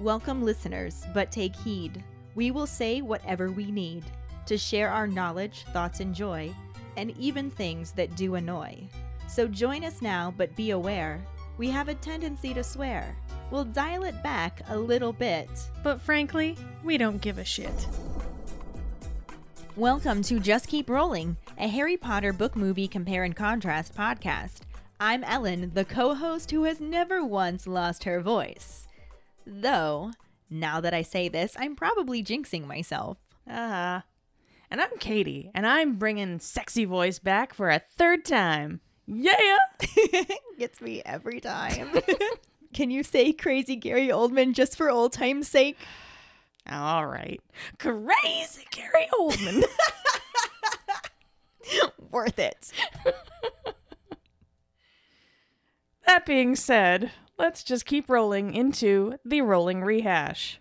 Welcome, listeners, but take heed. We will say whatever we need to share our knowledge, thoughts, and joy, and even things that do annoy. So join us now, but be aware we have a tendency to swear. We'll dial it back a little bit. But frankly, we don't give a shit. Welcome to Just Keep Rolling, a Harry Potter book movie compare and contrast podcast. I'm Ellen, the co host who has never once lost her voice. Though, now that I say this, I'm probably jinxing myself. Ah. And I'm Katie, and I'm bringing sexy voice back for a third time. Yeah! Gets me every time. Can you say crazy Gary Oldman just for old time's sake? All right. Crazy Gary Oldman. Worth it. that being said, let's just keep rolling into the rolling rehash.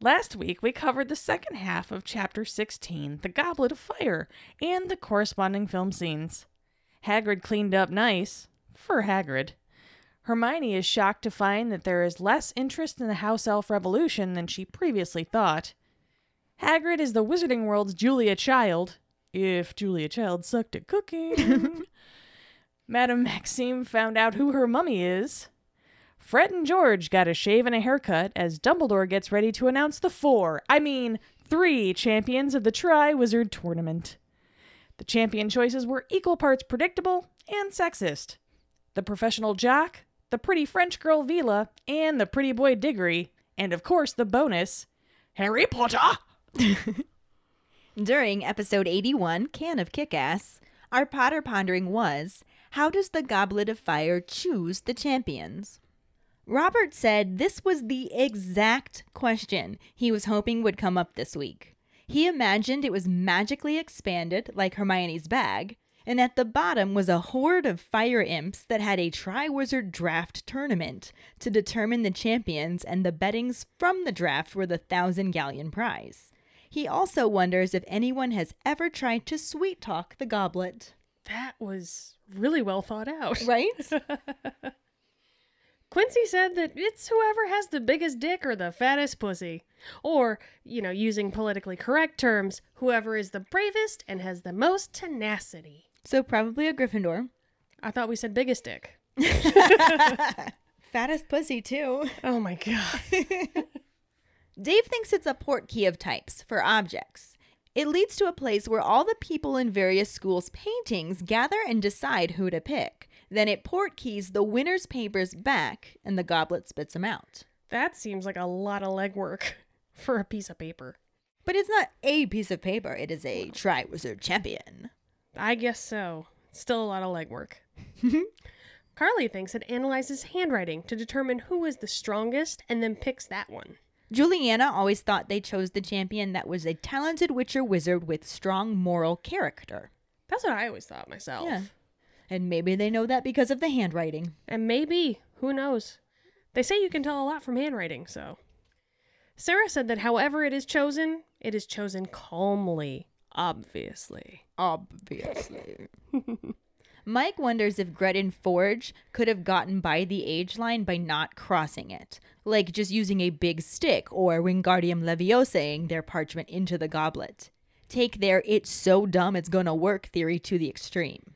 Last week, we covered the second half of Chapter 16, The Goblet of Fire, and the corresponding film scenes. Hagrid cleaned up nice, for Hagrid. Hermione is shocked to find that there is less interest in the House Elf Revolution than she previously thought. Hagrid is the Wizarding World's Julia Child, if Julia Child sucked at cooking. Madame Maxime found out who her mummy is. Fred and George got a shave and a haircut as Dumbledore gets ready to announce the four, I mean, three champions of the Triwizard Tournament. The champion choices were equal parts predictable and sexist. The professional jock, the pretty French girl Veela, and the pretty boy Diggory, and of course the bonus, Harry Potter! During episode 81, Can of Kick Ass, our Potter pondering was how does the Goblet of Fire choose the champions? Robert said this was the exact question he was hoping would come up this week. He imagined it was magically expanded like Hermione's bag, and at the bottom was a horde of fire imps that had a Triwizard Draft tournament to determine the champions, and the bettings from the draft were the thousand galleon prize. He also wonders if anyone has ever tried to sweet talk the goblet. That was really well thought out. Right? Quincy said that it's whoever has the biggest dick or the fattest pussy. Or, you know, using politically correct terms, whoever is the bravest and has the most tenacity. so probably a Gryffindor. I thought we said biggest dick. Fattest pussy, too. Oh my god. Dave thinks it's a portkey of types for objects. It leads to a place where all the people in various schools' paintings gather and decide who to pick. Then it port keys the winner's papers back, and the goblet spits them out. That seems like a lot of legwork for a piece of paper. But it's not a piece of paper, it is a Triwizard champion. I guess so. Still a lot of legwork. Carly thinks it analyzes handwriting to determine who is the strongest and then picks that one. Juliana always thought they chose the champion that was a talented witcher wizard with strong moral character. That's what I always thought myself. Yeah. And maybe they know that because of the handwriting. And maybe, who knows? They say you can tell a lot from handwriting, so. Sarah said that however it is chosen, it is chosen calmly, obviously. Obviously. Mike wonders if Gred and Forge could have gotten by the age line by not crossing it, like just using a big stick or Wingardium Leviosaing their parchment into the goblet. Take their it's so dumb it's gonna work theory to the extreme.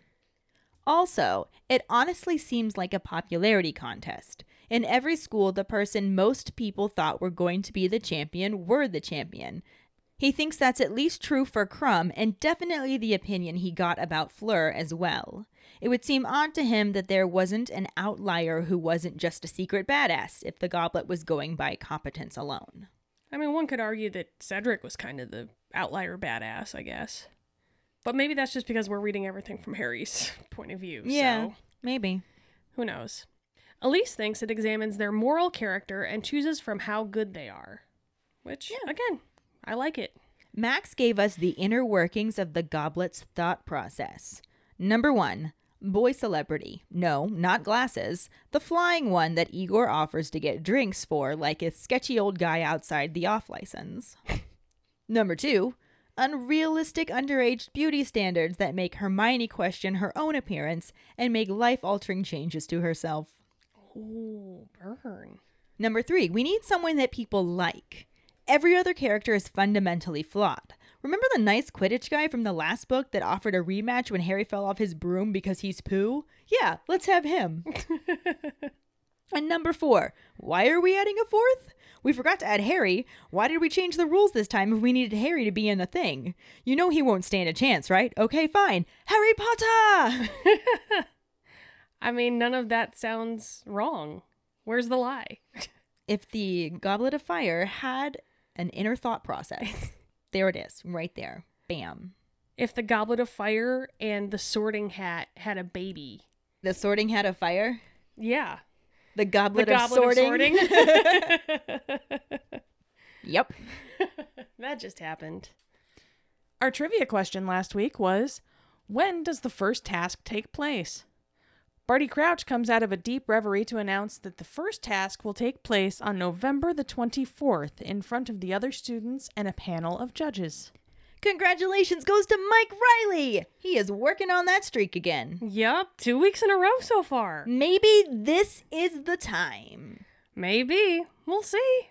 Also, it honestly seems like a popularity contest. In every school, the person most people thought were going to be the champion were the champion. He thinks that's at least true for Krum and definitely the opinion he got about Fleur as well. It would seem odd to him that there wasn't an outlier who wasn't just a secret badass if the goblet was going by competence alone. I mean, one could argue that Cedric was kind of the outlier badass, I guess. But maybe that's just because we're reading everything from Harry's point of view. Yeah. So Maybe. who knows? Elise thinks it examines their moral character and chooses from how good they are. Which, yeah. again, I like it. Max gave us the inner workings of the goblet's thought process. Number one, boy celebrity. No, not glasses. The flying one that Igor offers to get drinks for, like a sketchy old guy outside the off license. Number two, unrealistic underage beauty standards that make Hermione question her own appearance and make life altering changes to herself. Ooh, burn. Number three, we need someone that people like. Every other character is fundamentally flawed. Remember the nice Quidditch guy from the last book that offered a rematch when Harry fell off his broom because he's poo? Yeah, let's have him. and number four, why are we adding a fourth? We forgot to add Harry. Why did we change the rules this time if we needed Harry to be in the thing? You know he won't stand a chance, right? Okay, fine. Harry Potter! I mean, none of that sounds wrong. Where's the lie? if the Goblet of Fire had an inner thought process, there it is, right there. Bam. If the Goblet of Fire and the Sorting Hat had a baby. The Sorting Hat of Fire? Yeah. The Goblet, the goblet of Sorting? Of sorting. yep. that just happened. Our trivia question last week was When does the first task take place? Barty Crouch comes out of a deep reverie to announce that the first task will take place on November the 24th in front of the other students and a panel of judges. Congratulations goes to Mike Riley. He is working on that streak again. Yep, two weeks in a row so far. Maybe this is the time. Maybe. We'll see.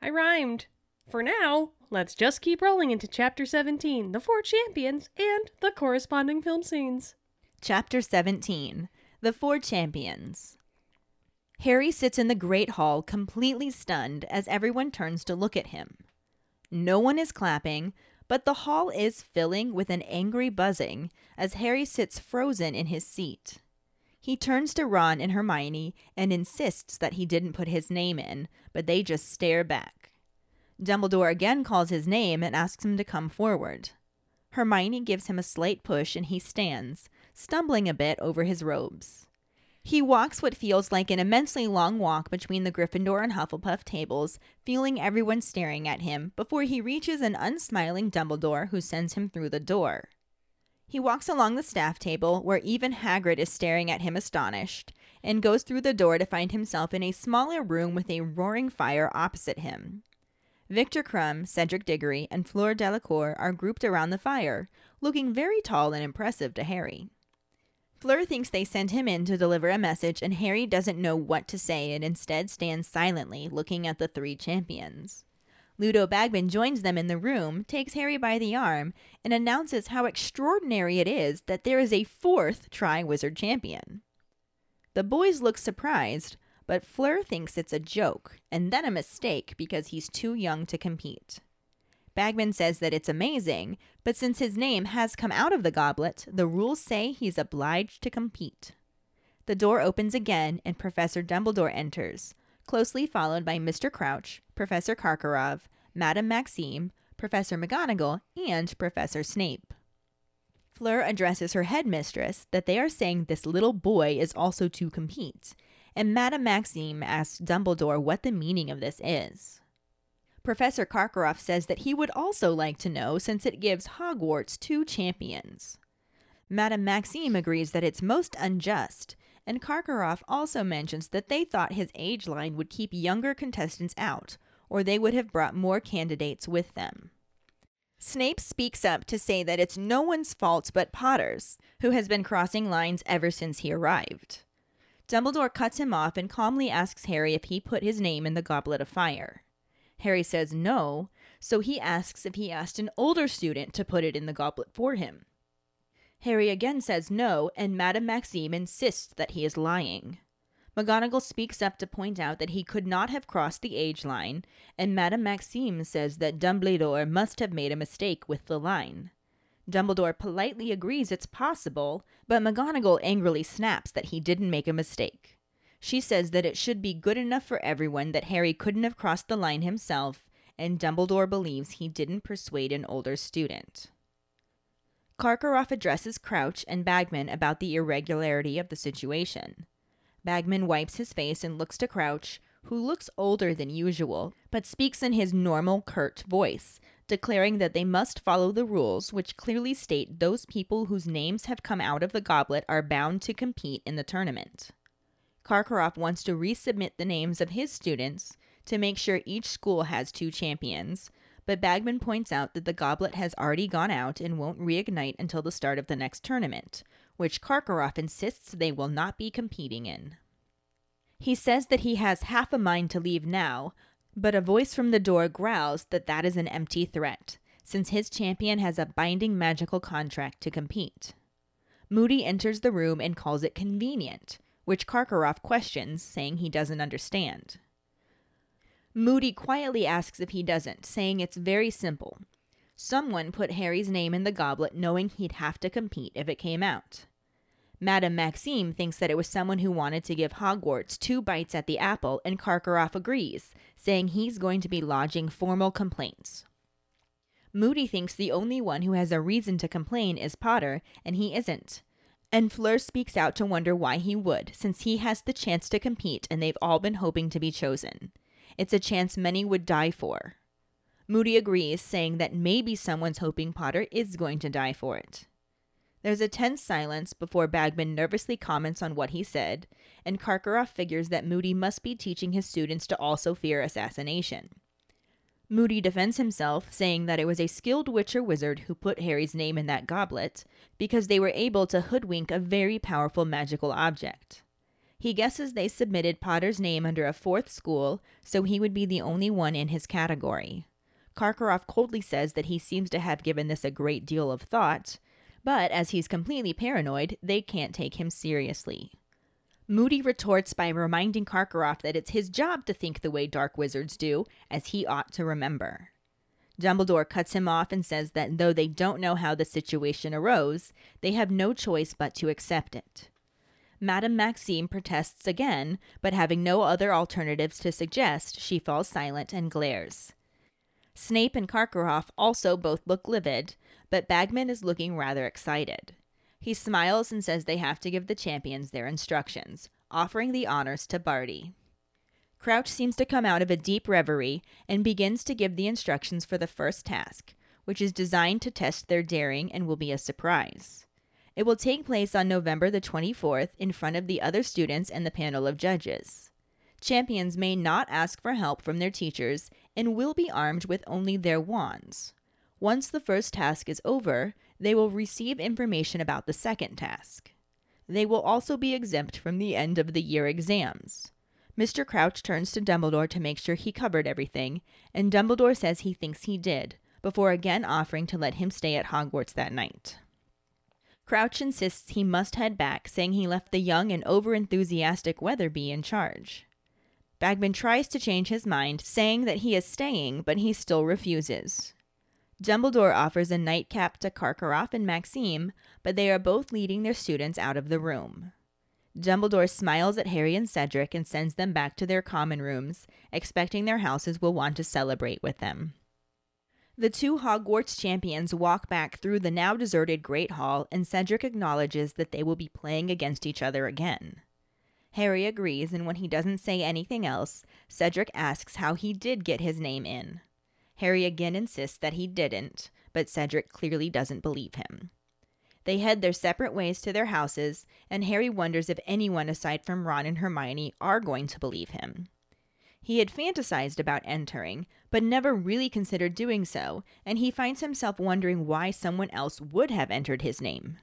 I rhymed. For now, let's just keep rolling into Chapter 17 The Four Champions and the corresponding film scenes. Chapter 17 The Four Champions. Harry sits in the Great Hall completely stunned as everyone turns to look at him. No one is clapping, but the hall is filling with an angry buzzing as Harry sits frozen in his seat. He turns to Ron and Hermione and insists that he didn't put his name in, but they just stare back. Dumbledore again calls his name and asks him to come forward. Hermione gives him a slight push and he stands, stumbling a bit over his robes. He walks what feels like an immensely long walk between the Gryffindor and Hufflepuff tables, feeling everyone staring at him before he reaches an unsmiling Dumbledore who sends him through the door. He walks along the staff table, where even Hagrid is staring at him astonished, and goes through the door to find himself in a smaller room with a roaring fire opposite him. Viktor Krum, Cedric Diggory, and Fleur Delacour are grouped around the fire, looking very tall and impressive to Harry. Fleur thinks they sent him in to deliver a message, and Harry doesn't know what to say and instead stands silently, looking at the three champions. Ludo Bagman joins them in the room, takes Harry by the arm, and announces how extraordinary it is that there is a fourth Triwizard champion. The boys look surprised, but Fleur thinks it's a joke, and then a mistake because he's too young to compete. Bagman says that it's amazing, but since his name has come out of the goblet, the rules say he's obliged to compete. The door opens again and Professor Dumbledore enters, closely followed by Mr. Crouch, Professor Karkaroff, Madame Maxime, Professor McGonagall, and Professor Snape. Fleur addresses her headmistress that they are saying this little boy is also to compete, and Madame Maxime asks Dumbledore what the meaning of this is. Professor Karkaroff says that he would also like to know since it gives Hogwarts two champions. Madame Maxime agrees that it's most unjust, and Karkaroff also mentions that they thought his age line would keep younger contestants out, or they would have brought more candidates with them. Snape speaks up to say that it's no one's fault but Potter's, who has been crossing lines ever since he arrived. Dumbledore cuts him off and calmly asks Harry if he put his name in the Goblet of Fire. Harry says no, so he asks if he asked an older student to put it in the goblet for him. Harry again says no, and Madame Maxime insists that he is lying. McGonagall speaks up to point out that he could not have crossed the age line, and Madame Maxime says that Dumbledore must have made a mistake with the line. Dumbledore politely agrees it's possible, but McGonagall angrily snaps that he didn't make a mistake. She says that it should be good enough for everyone that Harry couldn't have crossed the line himself, and Dumbledore believes he didn't persuade an older student. Karkaroff addresses Crouch and Bagman about the irregularity of the situation. Bagman wipes his face and looks to Crouch, who looks older than usual, but speaks in his normal, curt voice, declaring that they must follow the rules, which clearly state those people whose names have come out of the goblet are bound to compete in the tournament. Karkaroff wants to resubmit the names of his students to make sure each school has two champions, but Bagman points out that the goblet has already gone out and won't reignite until the start of the next tournament, which Karkaroff insists they will not be competing in. He says that he has half a mind to leave now, but a voice from the door growls that that is an empty threat, since his champion has a binding magical contract to compete. Moody enters the room and calls it convenient, which Karkaroff questions, saying he doesn't understand. Moody quietly asks if he doesn't, saying it's very simple. Someone put Harry's name in the goblet knowing he'd have to compete if it came out. Madame Maxime thinks that it was someone who wanted to give Hogwarts two bites at the apple, and Karkaroff agrees, saying he's going to be lodging formal complaints. Moody thinks the only one who has a reason to complain is Potter, and he isn't. And Fleur speaks out to wonder why he would, since he has the chance to compete and they've all been hoping to be chosen. It's a chance many would die for. Moody agrees, saying that maybe someone's hoping Potter is going to die for it. There's a tense silence before Bagman nervously comments on what he said, and Karkaroff figures that Moody must be teaching his students to also fear assassination. Moody defends himself, saying that it was a skilled witcher wizard who put Harry's name in that goblet because they were able to hoodwink a very powerful magical object. He guesses they submitted Potter's name under a fourth school, so he would be the only one in his category. Karkaroff coldly says that he seems to have given this a great deal of thought, but as he's completely paranoid, they can't take him seriously. Moody retorts by reminding Karkaroff that it's his job to think the way dark wizards do, as he ought to remember. Dumbledore cuts him off and says that though they don't know how the situation arose, they have no choice but to accept it. Madame Maxime protests again, but having no other alternatives to suggest, she falls silent and glares. Snape and Karkaroff also both look livid, but Bagman is looking rather excited. He smiles and says they have to give the champions their instructions, offering the honors to Barty. Crouch seems to come out of a deep reverie and begins to give the instructions for the first task, which is designed to test their daring and will be a surprise. It will take place on November the 24th in front of the other students and the panel of judges. Champions may not ask for help from their teachers and will be armed with only their wands. Once the first task is over, they will receive information about the second task. They will also be exempt from the end of the year exams. Mr. Crouch turns to Dumbledore to make sure he covered everything, and Dumbledore says he thinks he did, before again offering to let him stay at Hogwarts that night. Crouch insists he must head back, saying he left the young and overenthusiastic Weatherby in charge. Bagman tries to change his mind, saying that he is staying, but he still refuses. Dumbledore offers a nightcap to Karkaroff and Maxime, but they are both leading their students out of the room. Dumbledore smiles at Harry and Cedric and sends them back to their common rooms, expecting their houses will want to celebrate with them. The two Hogwarts champions walk back through the now deserted Great Hall, and Cedric acknowledges that they will be playing against each other again. Harry agrees, and when he doesn't say anything else, Cedric asks how he did get his name in. Harry again insists that he didn't, but Cedric clearly doesn't believe him. They head their separate ways to their houses, and Harry wonders if anyone aside from Ron and Hermione are going to believe him. He had fantasized about entering, but never really considered doing so, and he finds himself wondering why someone else would have entered his name.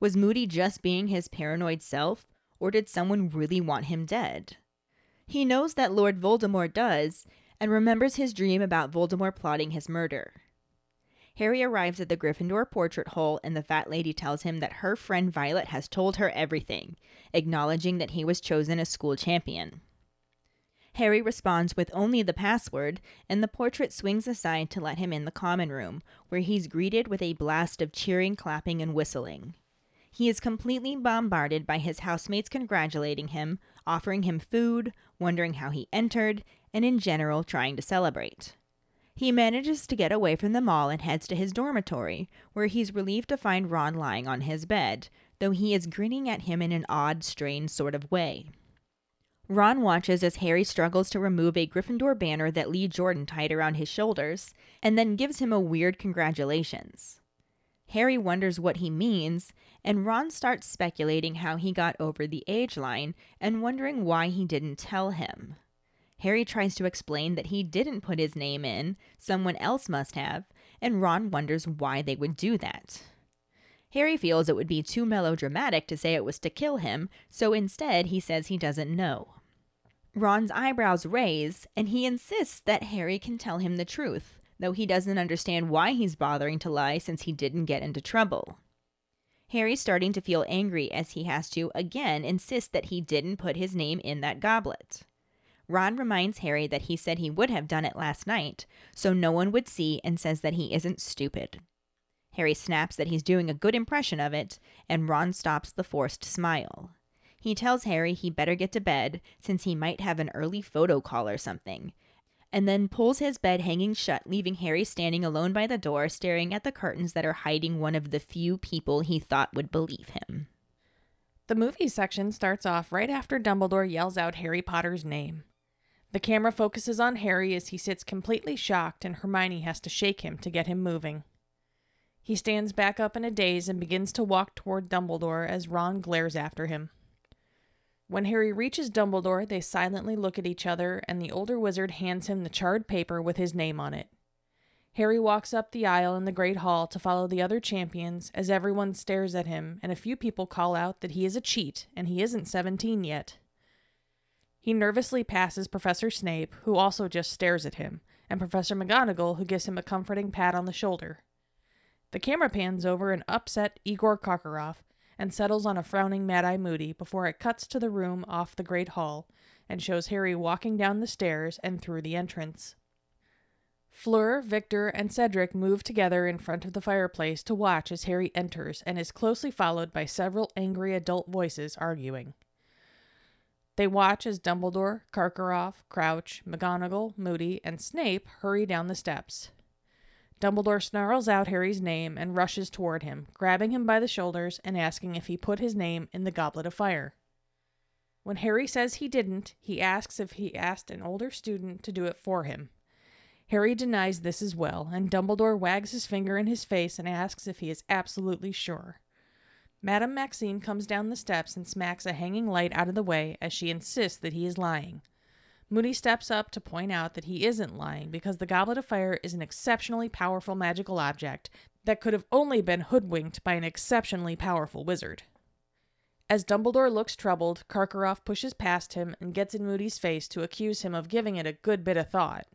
Was Moody just being his paranoid self, or did someone really want him dead? He knows that Lord Voldemort does, and remembers his dream about Voldemort plotting his murder. Harry arrives at the Gryffindor portrait hole, and the fat lady tells him that her friend Violet has told her everything, acknowledging that he was chosen as school champion. Harry responds with only the password, and the portrait swings aside to let him in the common room, where he's greeted with a blast of cheering, clapping, and whistling. He is completely bombarded by his housemates congratulating him, offering him food, wondering how he entered, and in general trying to celebrate. He manages to get away from them all and heads to his dormitory, where he's relieved to find Ron lying on his bed, though he is grinning at him in an odd, strange sort of way. Ron watches as Harry struggles to remove a Gryffindor banner that Lee Jordan tied around his shoulders, and then gives him a weird congratulations. Harry wonders what he means, and Ron starts speculating how he got over the age line and wondering why he didn't tell him. Harry tries to explain that he didn't put his name in, someone else must have, and Ron wonders why they would do that. Harry feels it would be too melodramatic to say it was to kill him, so instead he says he doesn't know. Ron's eyebrows raise, and he insists that Harry can tell him the truth, though he doesn't understand why he's bothering to lie since he didn't get into trouble. Harry's starting to feel angry as he has to again insist that he didn't put his name in that goblet. Ron reminds Harry that he said he would have done it last night, so no one would see, and says that he isn't stupid. Harry snaps that he's doing a good impression of it, and Ron stops the forced smile. He tells Harry he better get to bed since he might have an early photo call or something, and then pulls his bed hanging shut, leaving Harry standing alone by the door, staring at the curtains that are hiding one of the few people he thought would believe him. The movie section starts off right after Dumbledore yells out Harry Potter's name. The camera focuses on Harry as he sits completely shocked, and Hermione has to shake him to get him moving. He stands back up in a daze and begins to walk toward Dumbledore as Ron glares after him. When Harry reaches Dumbledore, they silently look at each other, and the older wizard hands him the charred paper with his name on it. Harry walks up the aisle in the Great Hall to follow the other champions as everyone stares at him, and a few people call out that he is a cheat and he isn't 17 yet. He nervously passes Professor Snape, who also just stares at him, and Professor McGonagall, who gives him a comforting pat on the shoulder. The camera pans over an upset Igor Karkaroff and settles on a frowning Mad Eye Moody before it cuts to the room off the Great Hall and shows Harry walking down the stairs and through the entrance. Fleur, Viktor, and Cedric move together in front of the fireplace to watch as Harry enters and is closely followed by several angry adult voices arguing. They watch as Dumbledore, Karkaroff, Crouch, McGonagall, Moody, and Snape hurry down the steps. Dumbledore snarls out Harry's name and rushes toward him, grabbing him by the shoulders and asking if he put his name in the Goblet of Fire. When Harry says he didn't, he asks if he asked an older student to do it for him. Harry denies this as well, and Dumbledore wags his finger in his face and asks if he is absolutely sure. Madame Maxime comes down the steps and smacks a hanging light out of the way as she insists that he is lying. Moody steps up to point out that he isn't lying because the Goblet of Fire is an exceptionally powerful magical object that could have only been hoodwinked by an exceptionally powerful wizard. As Dumbledore looks troubled, Karkaroff pushes past him and gets in Moody's face to accuse him of giving it a good bit of thought.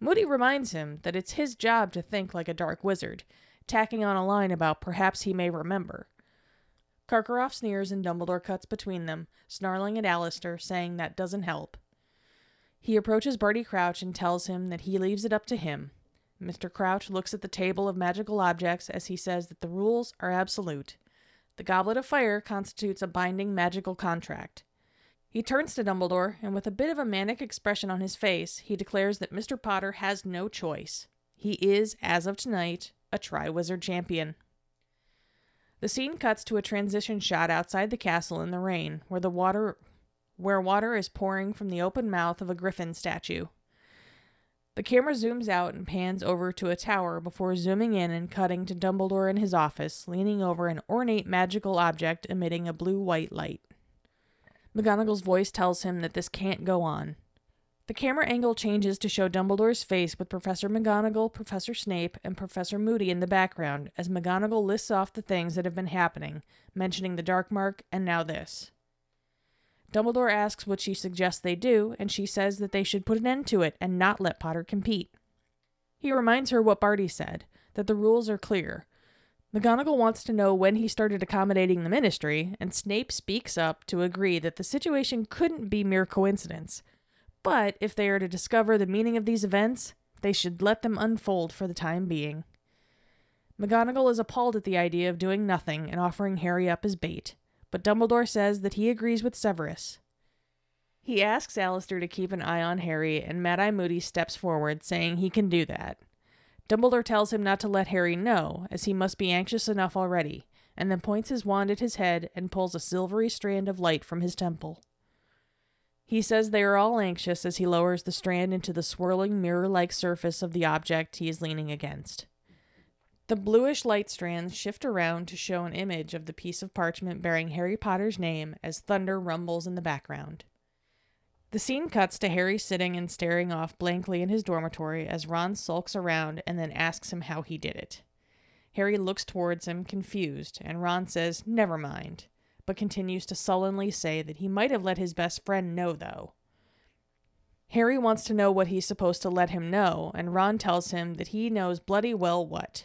Moody reminds him that it's his job to think like a dark wizard, tacking on a line about perhaps he may remember. Karkaroff sneers and Dumbledore cuts between them, snarling at Alastor, saying that doesn't help. He approaches Barty Crouch and tells him that he leaves it up to him. Mr. Crouch looks at the table of magical objects as he says that the rules are absolute. The Goblet of Fire constitutes a binding magical contract. He turns to Dumbledore, and with a bit of a manic expression on his face, he declares that Mr. Potter has no choice. He is, as of tonight, a Triwizard champion. The scene cuts to a transition shot outside the castle in the rain, where the water where water is pouring from the open mouth of a griffin statue. The camera zooms out and pans over to a tower before zooming in and cutting to Dumbledore in his office, leaning over an ornate magical object emitting a blue white light. McGonagall's voice tells him that this can't go on. The camera angle changes to show Dumbledore's face with Professor McGonagall, Professor Snape, and Professor Moody in the background as McGonagall lists off the things that have been happening, mentioning the Dark Mark and now this. Dumbledore asks what she suggests they do, and she says that they should put an end to it and not let Potter compete. He reminds her what Barty said, that the rules are clear. McGonagall wants to know when he started accommodating the ministry, and Snape speaks up to agree that the situation couldn't be mere coincidence. But if they are to discover the meaning of these events, they should let them unfold for the time being. McGonagall is appalled at the idea of doing nothing and offering Harry up as bait, but Dumbledore says that he agrees with Severus. He asks Alastor to keep an eye on Harry, and Mad Eye Moody steps forward, saying he can do that. Dumbledore tells him not to let Harry know, as he must be anxious enough already, and then points his wand at his head and pulls a silvery strand of light from his temple. He says they are all anxious as he lowers the strand into the swirling mirror like surface of the object he is leaning against. The bluish light strands shift around to show an image of the piece of parchment bearing Harry Potter's name as thunder rumbles in the background. The scene cuts to Harry sitting and staring off blankly in his dormitory as Ron sulks around and then asks him how he did it. Harry looks towards him, confused, and Ron says, Never mind but continues to sullenly say that he might have let his best friend know, though. Harry wants to know what he's supposed to let him know, and Ron tells him that he knows bloody well what.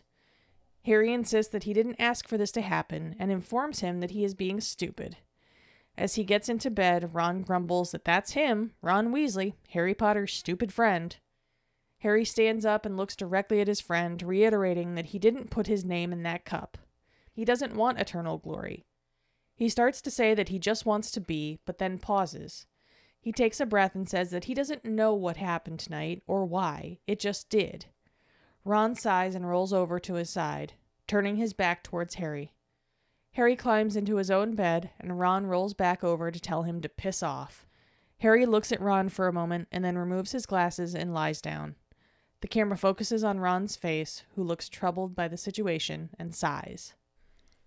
Harry insists that he didn't ask for this to happen and informs him that he is being stupid. As he gets into bed, Ron grumbles that that's him, Ron Weasley, Harry Potter's stupid friend. Harry stands up and looks directly at his friend, reiterating that he didn't put his name in that cup. He doesn't want eternal glory. He starts to say that he just wants to be, but then pauses. He takes a breath and says that he doesn't know what happened tonight or why, it just did. Ron sighs and rolls over to his side, turning his back towards Harry. Harry climbs into his own bed, and Ron rolls back over to tell him to piss off. Harry looks at Ron for a moment and then removes his glasses and lies down. The camera focuses on Ron's face, who looks troubled by the situation and sighs.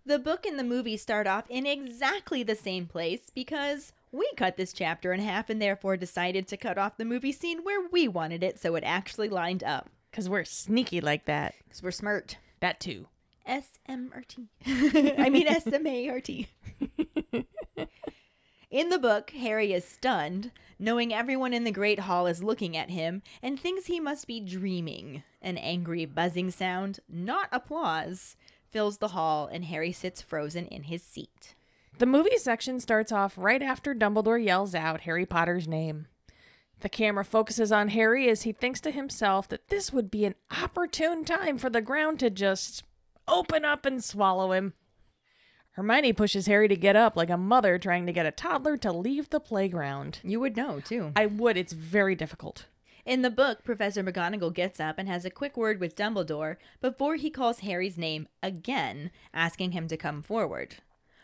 The book and the movie start off in exactly the same place because we cut this chapter in half and therefore decided to cut off the movie scene where we wanted it so it actually lined up. Because we're sneaky like that. Because we're smart. That too. S M R T. I mean S M A R T. In the book, Harry is stunned, knowing everyone in the Great Hall is looking at him and thinks he must be dreaming. An angry buzzing sound, not applause, fills the hall and Harry sits frozen in his seat. The movie section starts off right after Dumbledore yells out Harry Potter's name. The camera focuses on Harry as he thinks to himself that this would be an opportune time for the ground to just open up and swallow him. Hermione pushes Harry to get up like a mother trying to get a toddler to leave the playground. You would know, too. I would, it's very difficult. In the book, Professor McGonagall gets up and has a quick word with Dumbledore before he calls Harry's name again, asking him to come forward.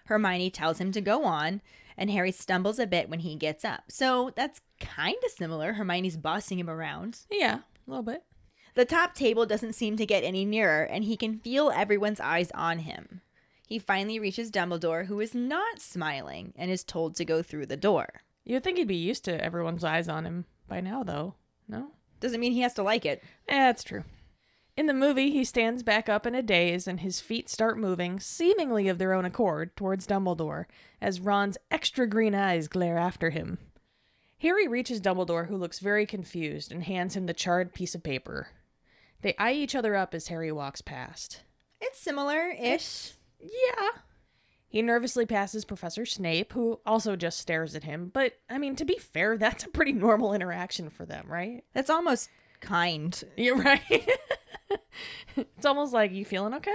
Hermione tells him to go on, and Harry stumbles a bit when he gets up. So that's kind of similar. Hermione's bossing him around. Yeah, a little bit. The top table doesn't seem to get any nearer, and he can feel everyone's eyes on him. He finally reaches Dumbledore, who is not smiling, and is told to go through the door. You'd think he'd be used to everyone's eyes on him by now, though. No? Doesn't mean he has to like it. Eh, that's true. In the movie, he stands back up in a daze and his feet start moving, seemingly of their own accord, towards Dumbledore, as Ron's extra green eyes glare after him. Harry reaches Dumbledore, who looks very confused, and hands him the charred piece of paper. They eye each other up as Harry walks past. It's similar ish. Yeah. He nervously passes Professor Snape, who also just stares at him. But, I mean, to be fair, that's a pretty normal interaction for them, right? That's almost kind. You're right. it's almost like, you feeling okay?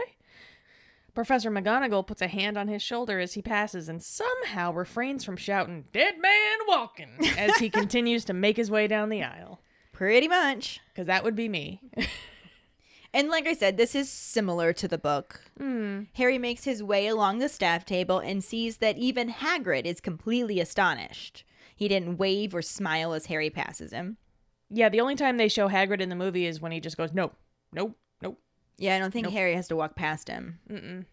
Professor McGonagall puts a hand on his shoulder as he passes and somehow refrains from shouting, Dead man walking, as he continues to make his way down the aisle. Pretty much. Because that would be me. And like I said, this is similar to the book. Hmm. Harry makes his way along the staff table and sees that even Hagrid is completely astonished. He didn't wave or smile as Harry passes him. Yeah, the only time they show Hagrid in the movie is when he just goes, Nope, nope, nope. Yeah, I don't think Nope. Harry has to walk past him. Mm-mm.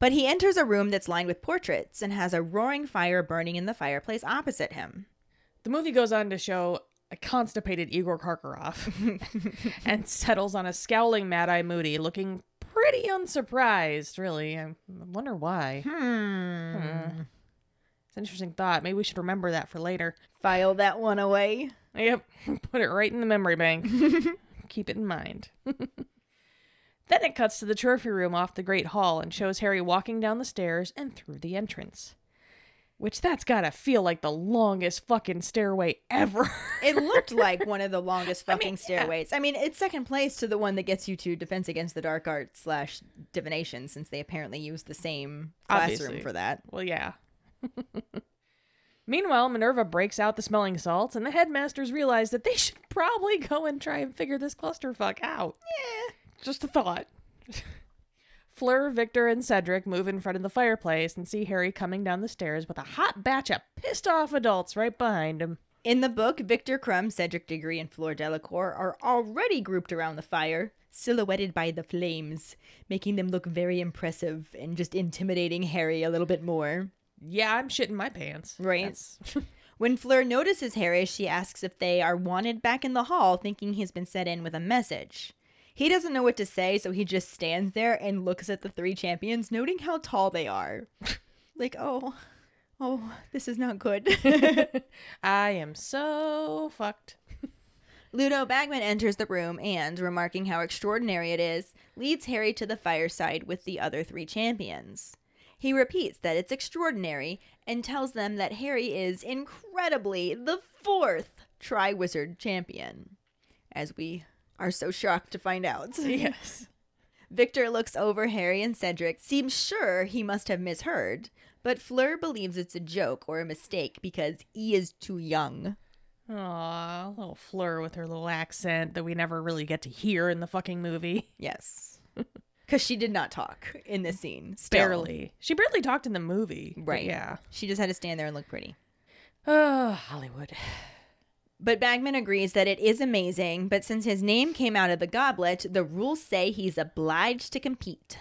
But he enters a room that's lined with portraits and has a roaring fire burning in the fireplace opposite him. The movie goes on to show a constipated Igor Karkaroff and settles on a scowling Mad Eye Moody looking pretty unsurprised, really. I wonder why. Hmm. Hmm. It's an interesting thought. Maybe we should remember that for later. File that one away. Yep, put it right in the memory bank. Keep it in mind. then it cuts to the trophy room off the Great Hall and shows Harry walking down the stairs and through the entrance. Which that's gotta feel like the longest fucking stairway ever. It looked like one of the longest I fucking mean, yeah. stairways. I mean, it's second place to the one that gets you to Defense Against the Dark Arts slash Divination, since they apparently use the same classroom Obviously. for that. Well, yeah. Meanwhile, Minerva breaks out the smelling salts, and the headmasters realize that they should probably go and try and figure this clusterfuck out. Yeah. Just a thought. Fleur, Victor, and Cedric move in front of the fireplace and see Harry coming down the stairs with a hot batch of pissed off adults right behind him. In the book, Viktor Krum, Cedric Diggory, and Fleur Delacour are already grouped around the fire, silhouetted by the flames, making them look very impressive and just intimidating Harry a little bit more. Yeah, I'm shitting my pants. Right. When Fleur notices Harry, she asks if they are wanted back in the hall, thinking he's been set in with a message. He doesn't know what to say, so he just stands there and looks at the three champions, noting how tall they are. like, oh, oh, this is not good. I am so fucked. Ludo Bagman enters the room and, remarking how extraordinary it is, leads Harry to the fireside with the other three champions. He repeats that it's extraordinary and tells them that Harry is incredibly the fourth Triwizard champion. As we are so shocked to find out. Yes. Viktor looks over Harry and Cedric, seems sure he must have misheard, but Fleur believes it's a joke or a mistake because he is too young. Aw, little Fleur with her little accent that we never really get to hear in the fucking movie. Yes. Because she did not talk in this scene. Still. Barely. She barely talked in the movie. Right. Yeah. She just had to stand there and look pretty. Oh, Hollywood. But Bagman agrees that it is amazing, but since his name came out of the goblet, the rules say he's obliged to compete.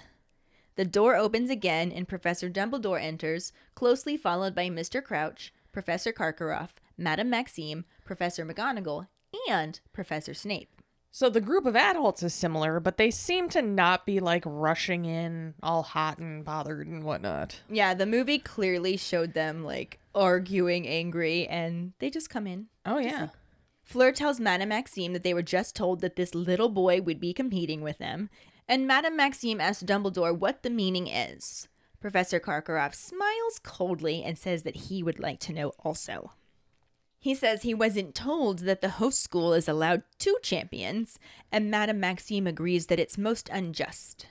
The door opens again and Professor Dumbledore enters, closely followed by Mr. Crouch, Professor Karkaroff, Madame Maxime, Professor McGonagall, and Professor Snape. So the group of adults is similar, but they seem to not be like rushing in all hot and bothered and whatnot. Yeah, the movie clearly showed them like arguing, angry, and they just come in. Oh, yeah. Fleur tells Madame Maxime that they were just told that this little boy would be competing with them, and Madame Maxime asks Dumbledore what the meaning is. Professor Karkaroff smiles coldly and says that he would like to know also. He says he wasn't told that the host school is allowed two champions, and Madame Maxime agrees that it's most unjust.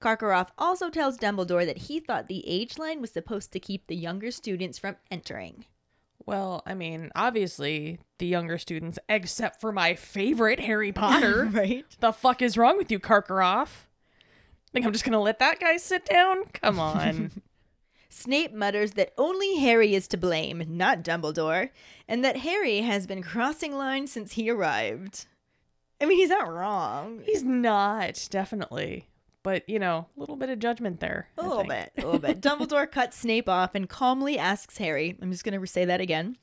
Karkaroff also tells Dumbledore that he thought the age line was supposed to keep the younger students from entering. Well, I mean, obviously, the younger students, except for my favorite Harry Potter. right? the fuck is wrong with you, Karkaroff? Think I'm just gonna let that guy sit down? Come on. Snape mutters that only Harry is to blame, not Dumbledore, and that Harry has been crossing lines since he arrived. I mean, he's not wrong. He's not, definitely. But, you know, a little bit of judgment there. A I little think. bit, a little bit. Dumbledore cuts Snape off and calmly asks Harry, I'm just going to say that again,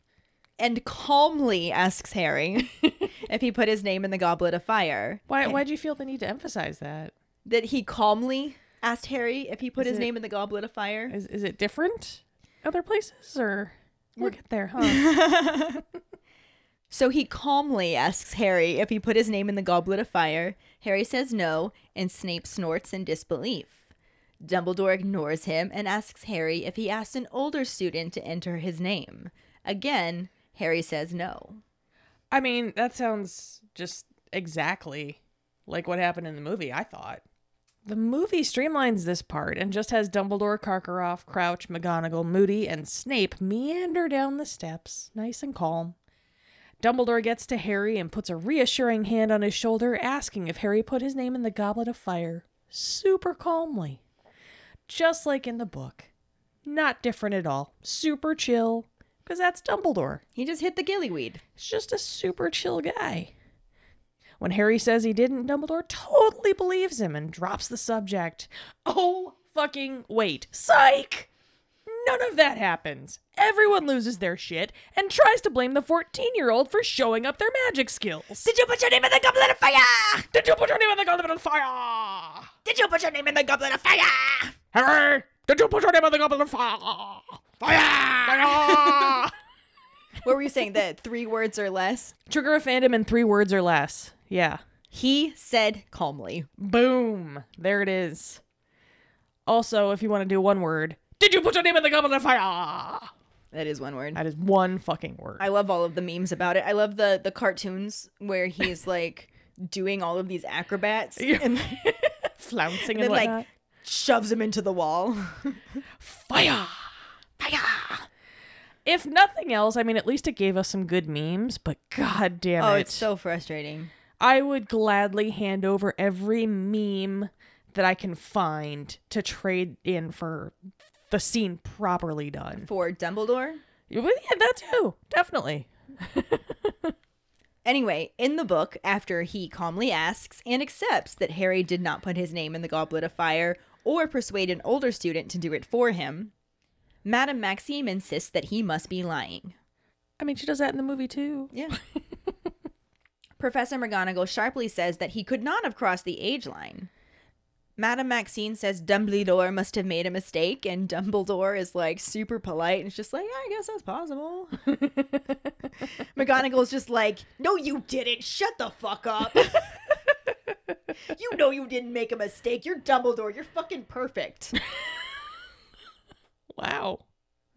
and calmly asks Harry if he put his name in the Goblet of Fire. Why, why'd you feel the need to emphasize that? That he calmly asked Harry if he put Is his it- name in the Goblet of Fire. Is, is it different other places? Or we'll get there, huh? So he calmly asks Harry if he put his name in the Goblet of Fire. Harry says no, and Snape snorts in disbelief. Dumbledore ignores him and asks Harry if he asked an older student to enter his name. Again, Harry says no. I mean, that sounds just exactly like what happened in the movie, I thought. The movie streamlines this part and just has Dumbledore, Karkaroff, Crouch, McGonagall, Moody, and Snape meander down the steps, nice and calm. Dumbledore gets to Harry and puts a reassuring hand on his shoulder, asking if Harry put his name in the Goblet of Fire, super calmly. Just like in the book. Not different at all. Super chill, because that's Dumbledore. He just hit the gillyweed. He's just a super chill guy. When Harry says he didn't, Dumbledore totally believes him and drops the subject. Oh, fucking wait. Psych! None of that happens. Everyone loses their shit and tries to blame the 14 year old for showing up their magic skills. Did you put your name in the Goblet of Fire? Did you put your name in the Goblet of Fire? Did you put your name in the Goblet of Fire? Harry, did you put your name in the Goblet of Fire? Fire! Fire! What were you saying? That three words or less? Trigger a fandom in three words or less. Yeah. He said calmly. Boom. There it is. Also, if you want to do one word, did you put your name in the goblet of fire? That is one word. That is one fucking word. I love all of the memes about it. I love the the cartoons where he's like doing all of these acrobats and Flouncing then and like shoves him into the wall. fire. Fire. If nothing else, I mean, at least it gave us some good memes, but god damn it. oh, it. it's so frustrating. I would gladly hand over every meme that I can find to trade in for the scene properly done. For Dumbledore. Yeah, that too. Definitely. Anyway, in the book, after he calmly asks and accepts that Harry did not put his name in the Goblet of Fire or persuade an older student to do it for him, Madame Maxime insists that he must be lying. I mean, she does that in the movie too. Yeah. Professor McGonagall sharply says that he could not have crossed the age line. Madame Maxime says Dumbledore must have made a mistake, and Dumbledore is like super polite and just like, yeah, I guess that's possible. McGonagall's just like, no, you didn't. Shut the fuck up. you know you didn't make a mistake. You're Dumbledore. You're fucking perfect. Wow.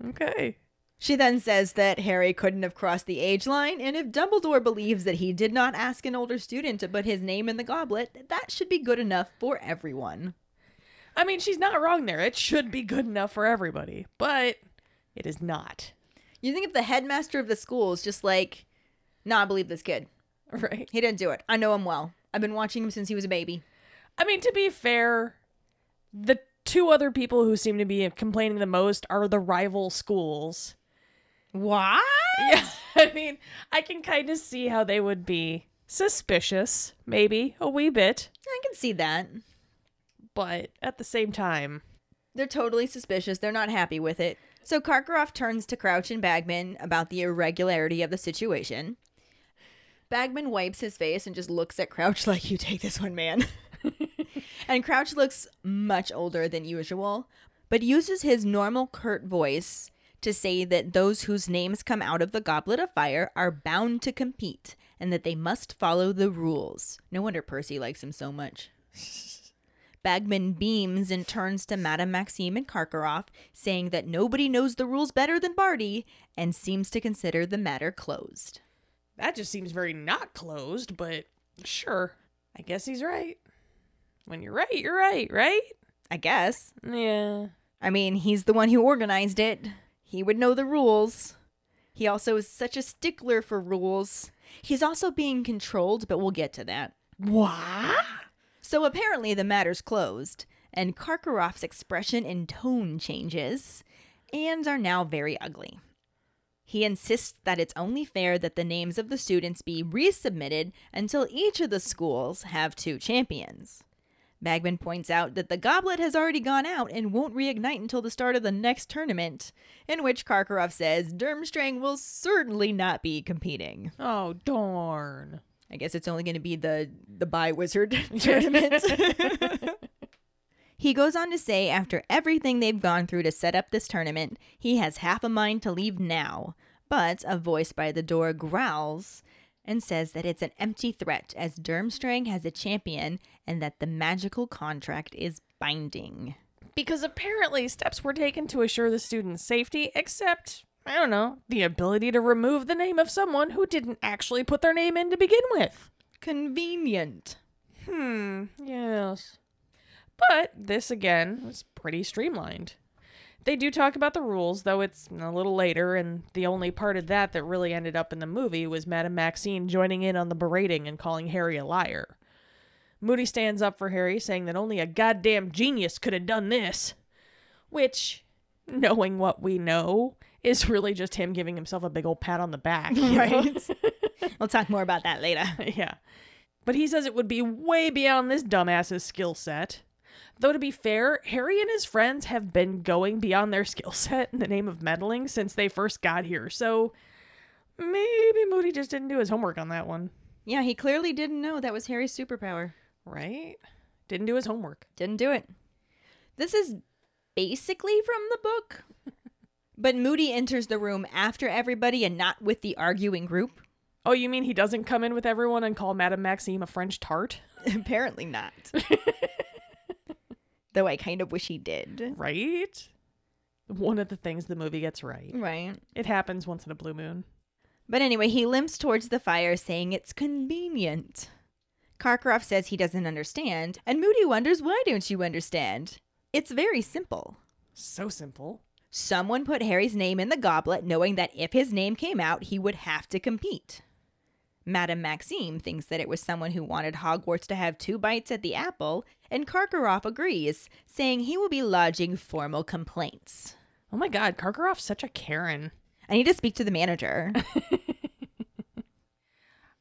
Okay. She then says that Harry couldn't have crossed the age line, and if Dumbledore believes that he did not ask an older student to put his name in the goblet, that should be good enough for everyone. I mean, she's not wrong there. It should be good enough for everybody, but it is not. You think if the headmaster of the school is just like, nah, I believe this kid. Right? He didn't do it. I know him well. I've been watching him since he was a baby. I mean, to be fair, the two other people who seem to be complaining the most are the rival schools. What? Yeah. I mean, I can kind of see how they would be suspicious, maybe a wee bit, I can see that. but at the same time, They're totally suspicious. They're not happy with it. So Karkaroff turns to Crouch and Bagman about the irregularity of the situation. Bagman wipes his face and just looks at Crouch like, You take this one, man. and Crouch looks much older than usual, but uses his normal curt voice to say that those whose names come out of the Goblet of Fire are bound to compete and that they must follow the rules. No wonder Percy likes him so much. Bagman beams and turns to Madame Maxime and Karkaroff, saying that nobody knows the rules better than Barty and seems to consider the matter closed. that just seems very not closed, but sure. I guess he's right. When you're right, you're right, right? I guess. Yeah. I mean, he's the one who organized it. He would know the rules. He also is such a stickler for rules. He's also being controlled, but we'll get to that. What? So apparently the matter's closed, and Karkaroff's expression and tone changes, and are now very ugly. He insists that it's only fair that the names of the students be resubmitted until each of the schools have two champions. Bagman points out that the goblet has already gone out and won't reignite until the start of the next tournament, in which Karkaroff says Durmstrang will certainly not be competing. Oh, darn. I guess it's only going to be the the by wizard tournament. he goes on to say after everything they've gone through to set up this tournament, he has half a mind to leave now. But a voice by the door growls and says that it's an empty threat as Durmstrang has a champion and that the magical contract is binding. Because apparently steps were taken to assure the student's safety, except, I don't know, the ability to remove the name of someone who didn't actually put their name in to begin with. Convenient. Hmm, yes. But this again was pretty streamlined. They do talk about the rules, though it's a little later, and the only part of that that really ended up in the movie was Madame Maxime joining in on the berating and calling Harry a liar. Moody stands up for Harry, saying that only a goddamn genius could have done this. Which, knowing what we know, is really just him giving himself a big old pat on the back. Right. we'll talk more about that later. yeah. But he says it would be way beyond this dumbass's skill set. Though to be fair, Harry and his friends have been going beyond their skill set in the name of meddling since they first got here, so maybe Moody just didn't do his homework on that one, Yeah, he clearly didn't know that was Harry's superpower. right? Didn't do his homework. Didn't do it. This is basically from the book. but Moody enters the room after everybody and not with the arguing group. Oh, you mean he doesn't come in with everyone and call Madame Maxime a French tart? Apparently not. Though I kind of wish he did. Right? One of the things the movie gets right. Right. It happens once in a blue moon. But anyway, he limps towards the fire, saying it's convenient. Karkaroff says he doesn't understand, and Moody wonders, why don't you understand? It's very simple. So simple. Someone put Harry's name in the goblet, knowing that if his name came out, he would have to compete. Madame Maxime thinks that it was someone who wanted Hogwarts to have two bites at the apple, and Karkaroff agrees, saying he will be lodging formal complaints. Oh my god, Karkaroff's such a Karen. I need to speak to the manager.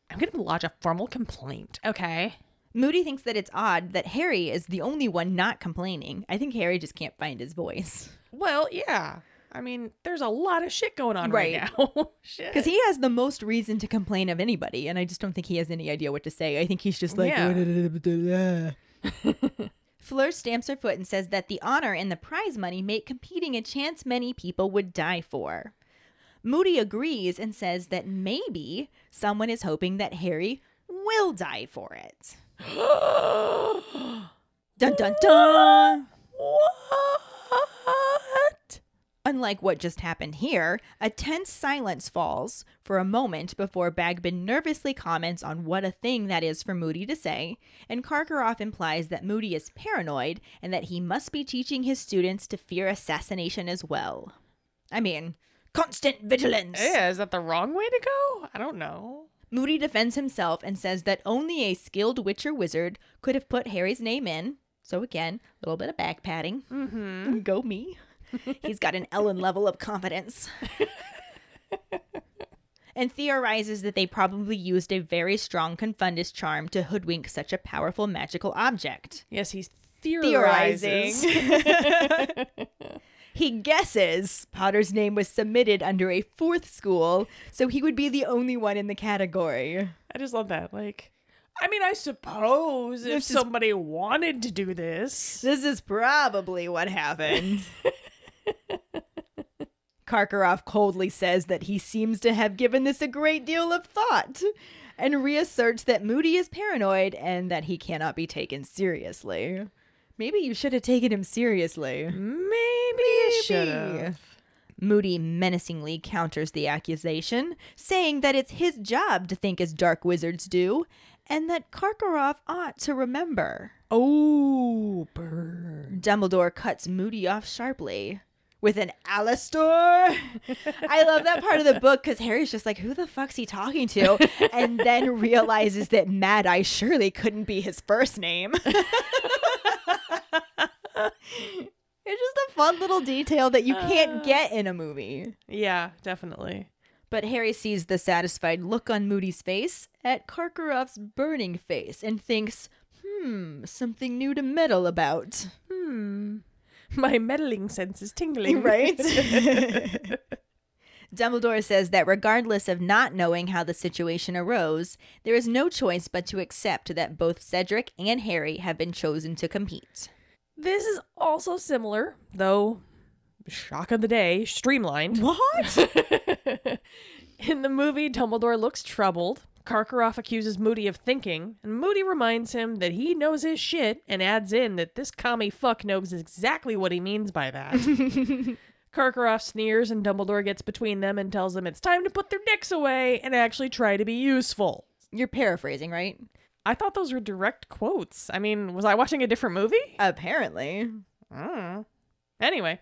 I'm going to lodge a formal complaint. Okay. Moody thinks that it's odd that Harry is the only one not complaining. I think Harry just can't find his voice. Well, yeah. I mean, there's a lot of shit going on right, Right. now. Because he has the most reason to complain of anybody, and I just don't think he has any idea what to say. I think he's just like, Yeah. Fleur stamps her foot and says that the honor and the prize money make competing a chance many people would die for. Moody agrees and says that maybe someone is hoping that Harry will die for it. Dun dun dun! what? Unlike what just happened here, a tense silence falls for a moment before Bagman nervously comments on what a thing that is for Moody to say, and Karkaroff implies that Moody is paranoid and that he must be teaching his students to fear assassination as well. I mean, constant vigilance! Yeah, is that the wrong way to go? I don't know. Moody defends himself and says that only a skilled witcher wizard could have put Harry's name in. So again, a little bit of back patting. Mm-hmm. Go me. He's got an Ellen level of confidence. and theorizes that they probably used a very strong confundus charm to hoodwink such a powerful magical object. Yes, he's theorizing. Theorizes. he guesses Potter's name was submitted under a fourth school, so he would be the only one in the category. I just love that. Like, I mean, I suppose if is- somebody wanted to do this, This is probably what happened. Karkaroff coldly says that he seems to have given this a great deal of thought and reasserts that Moody is paranoid and that he cannot be taken seriously. Maybe you should have taken him seriously. maybe you should have. Moody menacingly counters the accusation, saying that it's his job to think as dark wizards do, and that Karkaroff ought to remember. Oh, burn. Dumbledore cuts Moody off sharply with an Alastor. I love that part of the book because Harry's just like, who the fuck's he talking to? And then realizes that Mad Eye surely couldn't be his first name. it's just a fun little detail that you can't Uh. get in a movie. Yeah, definitely. But Harry sees the satisfied look on Moody's face at Karkaroff's burning face and thinks, hmm, something new to meddle about. Hmm. My meddling sense is tingling. Right? Dumbledore says that regardless of not knowing how the situation arose, there is no choice but to accept that both Cedric and Harry have been chosen to compete. this is also similar, though, shock of the day, streamlined. What? In the movie, Dumbledore looks troubled. Karkaroff accuses Moody of thinking, and Moody reminds him that he knows his shit and adds in that this commie fuck knows exactly what he means by that. Karkaroff sneers, and Dumbledore gets between them and tells them it's time to put their dicks away and actually try to be useful. You're paraphrasing, right? I thought those were direct quotes. I mean, was I watching a different movie? Apparently. Mm. Anyway,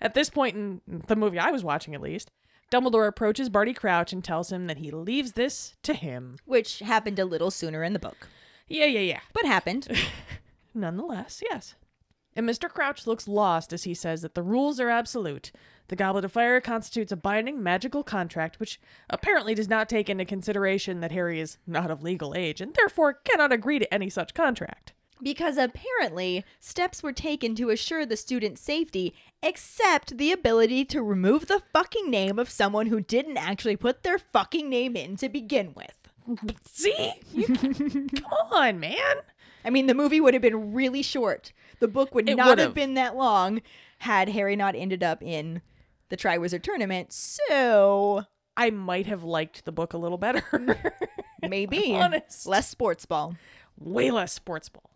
at this point in the movie I was watching, at least, Dumbledore approaches Barty Crouch and tells him that he leaves this to him. Which happened a little sooner in the book. Yeah, yeah, yeah. But happened. Nonetheless, yes. And Mr. Crouch looks lost as he says that the rules are absolute. The Goblet of Fire constitutes a binding magical contract, which apparently does not take into consideration that Harry is not of legal age and therefore cannot agree to any such contract. Because apparently steps were taken to assure the student's safety, except the ability to remove the fucking name of someone who didn't actually put their fucking name in to begin with. See? You- come on, man. I mean, the movie would have been really short. The book would It not would've. have been that long had Harry not ended up in the Triwizard Tournament. So I might have liked the book a little better. maybe honest. less sports ball. Way less sports ball.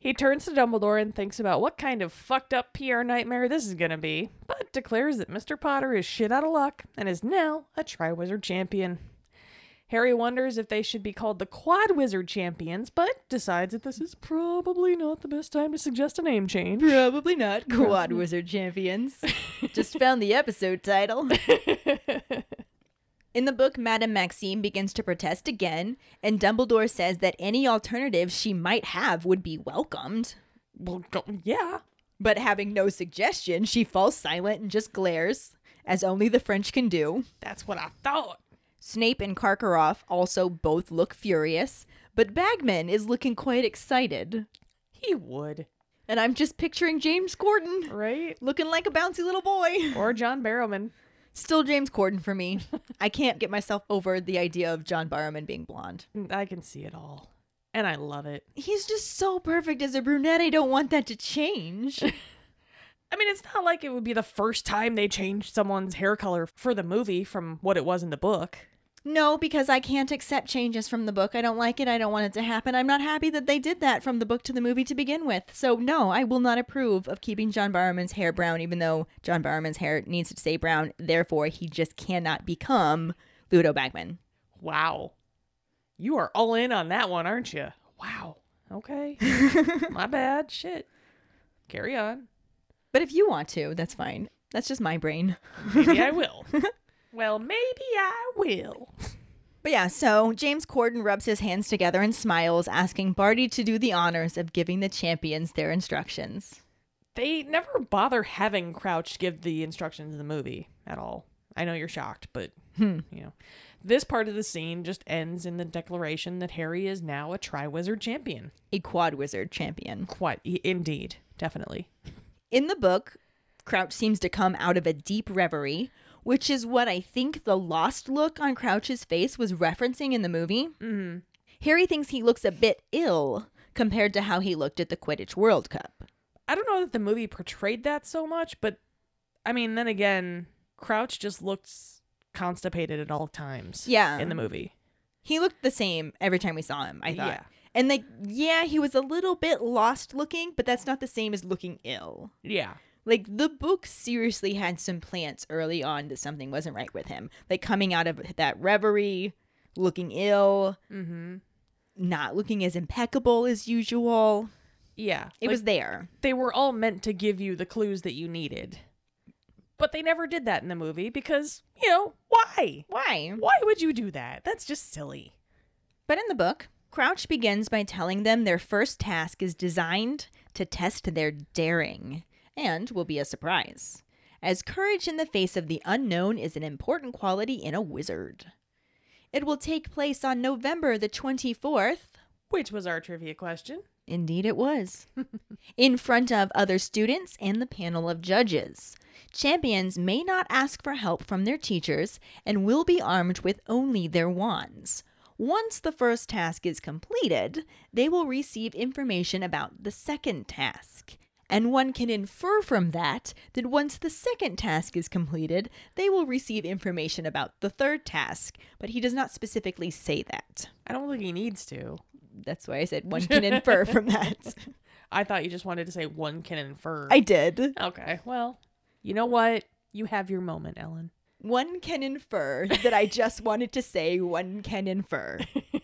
He turns to Dumbledore and thinks about what kind of fucked up PR nightmare this is going to be, but declares that Mr. Potter is shit out of luck and is now a Triwizard champion. Harry wonders if they should be called the Quad Wizard champions, but decides that this is probably not the best time to suggest a name change. Probably not Quad Wizard Champions. Just found the episode title. In the book, Madame Maxime begins to protest again, and Dumbledore says that any alternative she might have would be welcomed. Well, yeah. But having no suggestion, she falls silent and just glares, as only the French can do. That's what I thought. Snape and Karkaroff also both look furious, but Bagman is looking quite excited. He would, And I'm just picturing James Corden right? looking like a bouncy little boy. Or John Barrowman. Still James Corden for me. I can't get myself over the idea of John Barrowman being blonde. Mm, I can see it all. and I love it. He's just so perfect as a brunette. I don't want that to change. I mean, it's not like it would be the first time they changed someone's hair color for the movie from what it was in the book. No, because I can't accept changes from the book. I don't like it. I don't want it to happen. I'm not happy that they did that from the book to the movie to begin with. So, no, I will not approve of keeping John Barrowman's hair brown, even though John Barrowman's hair needs to stay brown. Therefore, he just cannot become Ludo Bagman. Wow. You are all in on that one, aren't you? Wow. Okay. My bad. Shit. Carry on. But if you want to, that's fine. That's just my brain. Maybe I will. well, maybe I will. But yeah, so James Corden rubs his hands together and smiles, asking Barty to do the honors of giving the champions their instructions. They never bother having Crouch give the instructions in the movie at all. I know you're shocked, but hmm. you know. This part of the scene just ends in the declaration that Harry is now a Triwizard champion. A quad wizard champion. Quite indeed, definitely. In the book, Crouch seems to come out of a deep reverie, which is what I think the lost look on Crouch's face was referencing in the movie. Mm-hmm. Harry thinks he looks a bit ill compared to how he looked at the Quidditch World Cup. I don't know that the movie portrayed that so much, but I mean, then again, Crouch just looks constipated at all times. Yeah. in the movie. He looked the same every time we saw him, I thought. Yeah. And like, yeah, he was a little bit lost looking, but that's not the same as looking ill. Yeah, Like the book seriously had some plants early on that something wasn't right with him. Like coming out of that reverie, looking ill, mm-hmm. not looking as impeccable as usual. yeah. It Like, was there. they were all meant to give you the clues that you needed, but they never did that in the movie because you know why? Why? Why would you do that? That's just silly. But in the book, Crouch begins by telling them their first task is designed to test their daring and will be a surprise, as courage in the face of the unknown is an important quality in a wizard. It will take place on November the 24th. Which was our trivia question. Indeed, it was. in front of other students and the panel of judges. Champions may not ask for help from their teachers and will be armed with only their wands. Once the first task is completed, they will receive information about the second task. And one can infer from that that once the second task is completed, they will receive information about the third task, but he does not specifically say that. I don't think he needs to. That's why I said one can infer from that. I thought you just wanted to say one can infer. I did. okay, well, you know what? You have your moment, Ellen. One can infer that I just wanted to say one can infer.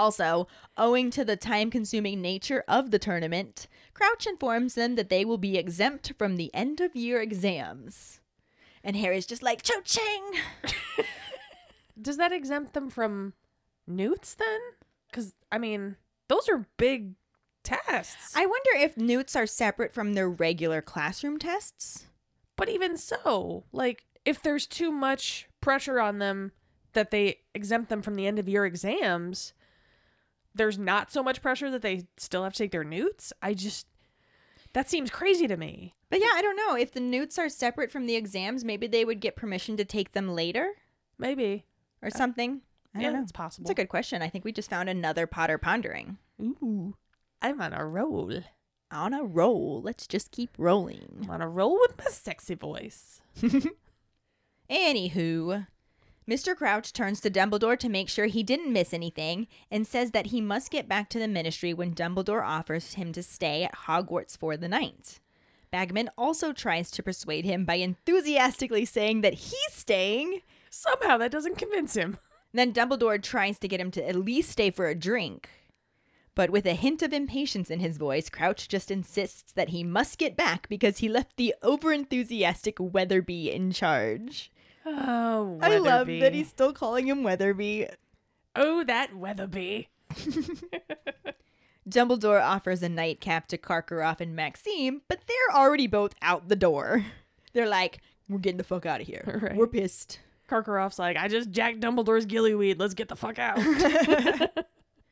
also, owing to the time consuming nature of the tournament, Crouch informs them that they will be exempt from the end of year exams. And Harry's just like, Cho Ching! Does that exempt them from newts then? Because, I mean, those are big tests. I wonder if newts are separate from their regular classroom tests. But even so, like, if there's too much pressure on them that they exempt them from the end of year exams, there's not so much pressure that they still have to take their newts. I just, that seems crazy to me. But yeah, I don't know. If the newts are separate from the exams, maybe they would get permission to take them later Maybe. or something. I yeah, know. it's possible. It's a good question. I think we just found another Potter pondering. Ooh, I'm on a roll. On a roll. Let's just keep rolling. I'm on a roll with my sexy voice. Anywho, Mr. Crouch turns to Dumbledore to make sure he didn't miss anything and says that he must get back to the ministry when Dumbledore offers him to stay at Hogwarts for the night. Bagman also tries to persuade him by enthusiastically saying that he's staying. Somehow that doesn't convince him. Then Dumbledore tries to get him to at least stay for a drink. But with a hint of impatience in his voice, Crouch just insists that he must get back because he left the overenthusiastic Weatherby in charge. Oh, I love that he's still calling him Weatherby. Oh, that Weatherby. Dumbledore offers a nightcap to Karkaroff and Maxime, but they're already both out the door. They're like, we're getting the fuck out of here. Right. We're pissed. Karkaroff's like, I just jacked Dumbledore's gillyweed. Let's get the fuck out.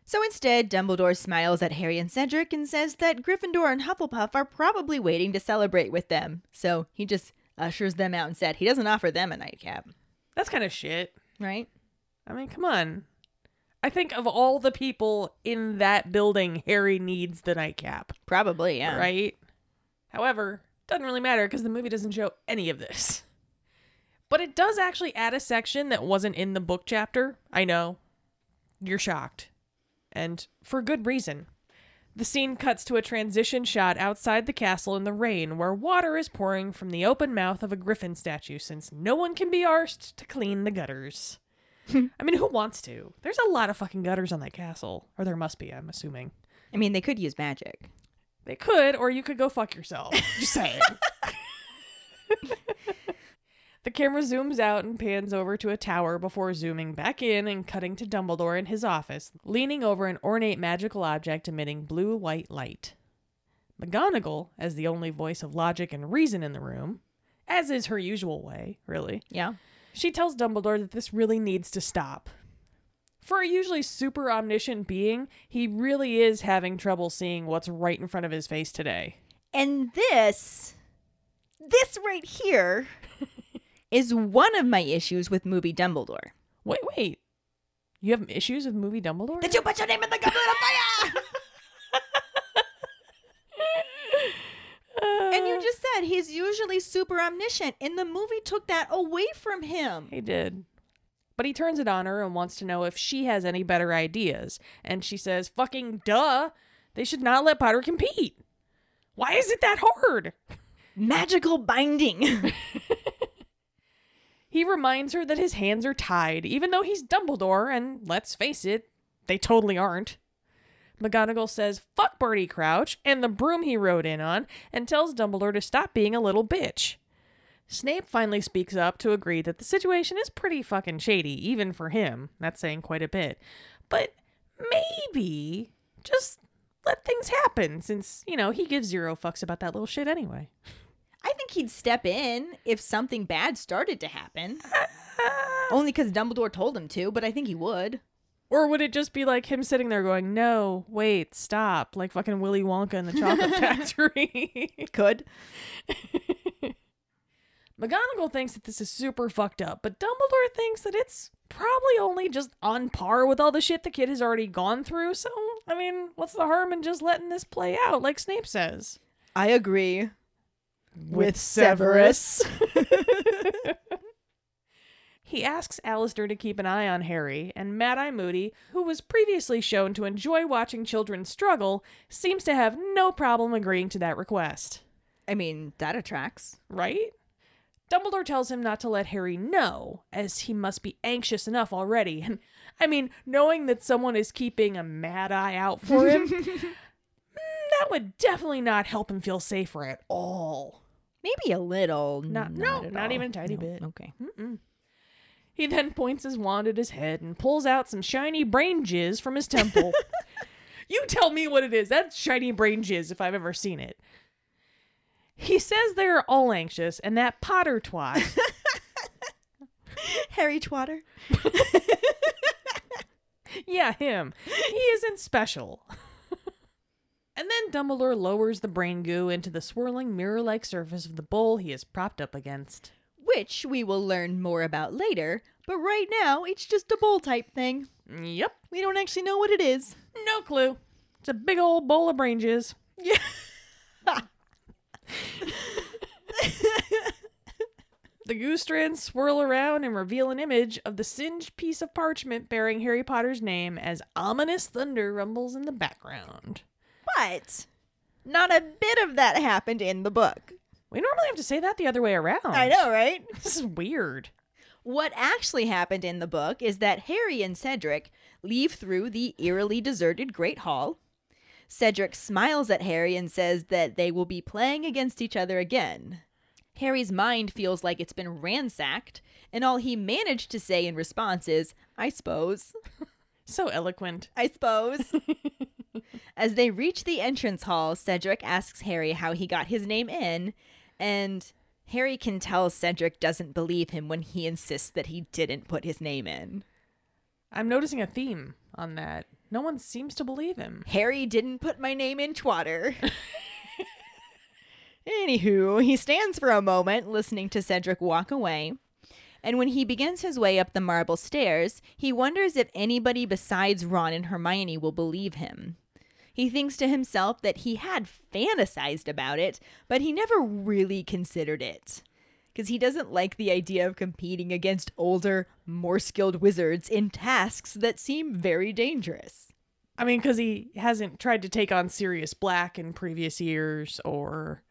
So instead, Dumbledore smiles at Harry and Cedric and says that Gryffindor and Hufflepuff are probably waiting to celebrate with them. So he just ushers them out and said he doesn't offer them a nightcap, That's kind of shit. right? I mean, come on. I think of all the people in that building, Harry needs the nightcap, Probably, yeah. right? However, doesn't really matter because the movie doesn't show any of this. But it does actually add a section that wasn't in the book chapter. I know. You're shocked. And for good reason. The scene cuts to a transition shot outside the castle in the rain where water is pouring from the open mouth of a griffin statue since no one can be arsed to clean the gutters. I mean, who wants to? There's a lot of fucking gutters on that castle. Or there must be, I'm assuming. I mean, they could use magic. They could, or you could go fuck yourself. Just saying. the camera zooms out and pans over to a tower before zooming back in and cutting to Dumbledore in his office, leaning over an ornate magical object emitting blue white light. McGonagall, as the only voice of logic and reason in the room, as is her usual way, really, Yeah. she tells Dumbledore that this really needs to stop. For a usually super omniscient being, he really is having trouble seeing what's right in front of his face today. And this, this right here, is one of my issues with movie Dumbledore. Wait, wait. You have issues with movie Dumbledore? Did you put your name in the goblet of fire? and you just said he's usually super omniscient, and the movie took that away from him. He did. But he turns it on her and wants to know if she has any better ideas. And she says, fucking duh. They should not let Potter compete. Why is it that hard? Magical binding. He reminds her that his hands are tied, even though he's Dumbledore, and let's face it, they totally aren't. McGonagall says, fuck Barty Crouch and the broom he rode in on, and tells Dumbledore to stop being a little bitch. Snape finally speaks up to agree that the situation is pretty fucking shady, even for him. That's saying quite a bit. But maybe just let things happen, since, you know, he gives zero fucks about that little shit anyway. I think he'd step in if something bad started to happen. Only because Dumbledore told him to, but I think he would. Or would it just be like him sitting there going, no, wait, stop, like fucking Willy Wonka in the chocolate factory? Could. McGonagall thinks that this is super fucked up, but Dumbledore thinks that it's probably only just on par with all the shit the kid has already gone through. So, I mean, what's the harm in just letting this play out, like Snape says? I agree. With Severus. He asks Alastor to keep an eye on Harry, and Mad Eye Moody, who was previously shown to enjoy watching children struggle, seems to have no problem agreeing to that request. I mean, that attracts. Right? Dumbledore tells him not to let Harry know, as he must be anxious enough already. And I mean, knowing that someone is keeping a mad eye out for him, mm, that would definitely not help him feel safer at all. Maybe a little. Not- no, not all. even a tiny No, bit. Okay. Mm-mm. He then points his wand at his head and pulls out some shiny brain jizz from his temple. you tell me what it is. That's shiny brain jizz if I've ever seen it. He says they're all anxious, and that Potter twat Harry Twatter. Yeah, him. He isn't special. And then Dumbledore lowers the brain goo into the swirling mirror like surface of the bowl he is propped up against. Which we will learn more about later, but right now it's just a bowl type thing. Yep, We don't actually know what it is. no clue. It's a big old bowl of brain jizz. Yeah. The goo strands swirl around and reveal an image of the singed piece of parchment bearing Harry Potter's name as ominous thunder rumbles in the background. But not a bit of that happened in the book. We normally have to say that the other way around. I know, right? This is weird. What actually happened in the book is that Harry and Cedric leave through the eerily deserted Great Hall. Cedric smiles at Harry and says that they will be playing against each other again. Harry's mind feels like it's been ransacked, and all he managed to say in response is, I suppose. So eloquent. I suppose. As they reach the entrance hall, Cedric asks Harry how he got his name in, and Harry can tell Cedric doesn't believe him when he insists that he didn't put his name in. I'm noticing a theme on that. No one seems to believe him. Harry didn't put my name in Twatter. Anywho, he stands for a moment listening to Cedric walk away. And when he begins his way up the marble stairs, he wonders if anybody besides Ron and Hermione will believe him. He thinks to himself that he had fantasized about it, but he never really considered it. Because he doesn't like the idea of competing against older, more skilled wizards in tasks that seem very dangerous. I mean, because he hasn't tried to take on Sirius Black in previous years, or,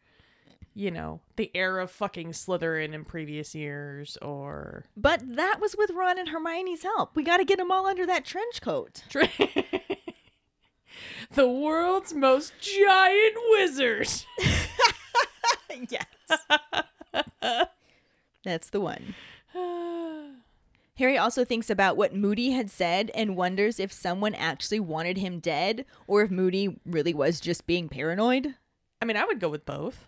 you know, the heir of fucking Slytherin in previous years, or. But that was with Ron and Hermione's help. We got to get them all under that trench coat. the world's most giant wizard. yes. That's the one. Harry also thinks about what Moody had said and wonders if someone actually wanted him dead or if Moody really was just being paranoid. I mean, I would go with both.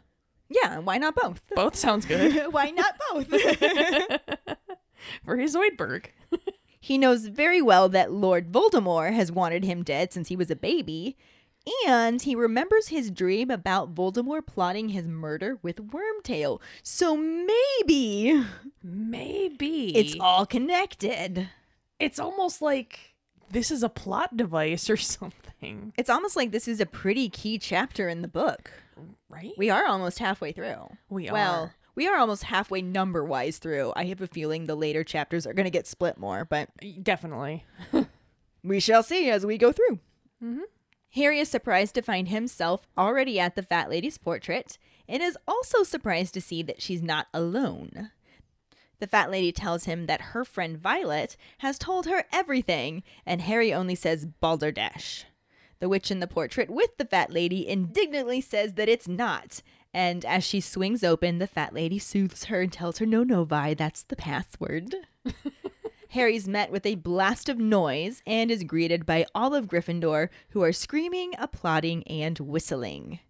Yeah, why not both? Both sounds good why not both? for his Zoidberg. He knows very well that Lord Voldemort has wanted him dead since he was a baby, and he remembers his dream about Voldemort plotting his murder with Wormtail. So maybe Maybe it's all connected. it's almost like this is a plot device or something, It's almost like this is a pretty key chapter in the book. right? We are almost halfway through. We Well, are. We are almost halfway number wise through. I have a feeling the later chapters are going to get split more, but Definitely. we shall see as we go through. Mm-hmm. Harry is surprised to find himself already at the fat lady's portrait and is also surprised to see that she's not alone. The fat lady tells him that her friend Violet has told her everything, and Harry only says balderdash. The witch in the portrait with the fat lady indignantly says that it's not, and as she swings open, the fat lady soothes her and tells her, No, no, Vi, that's the password. Harry's met with a blast of noise and is greeted by all of Gryffindor, who are screaming, applauding, and whistling.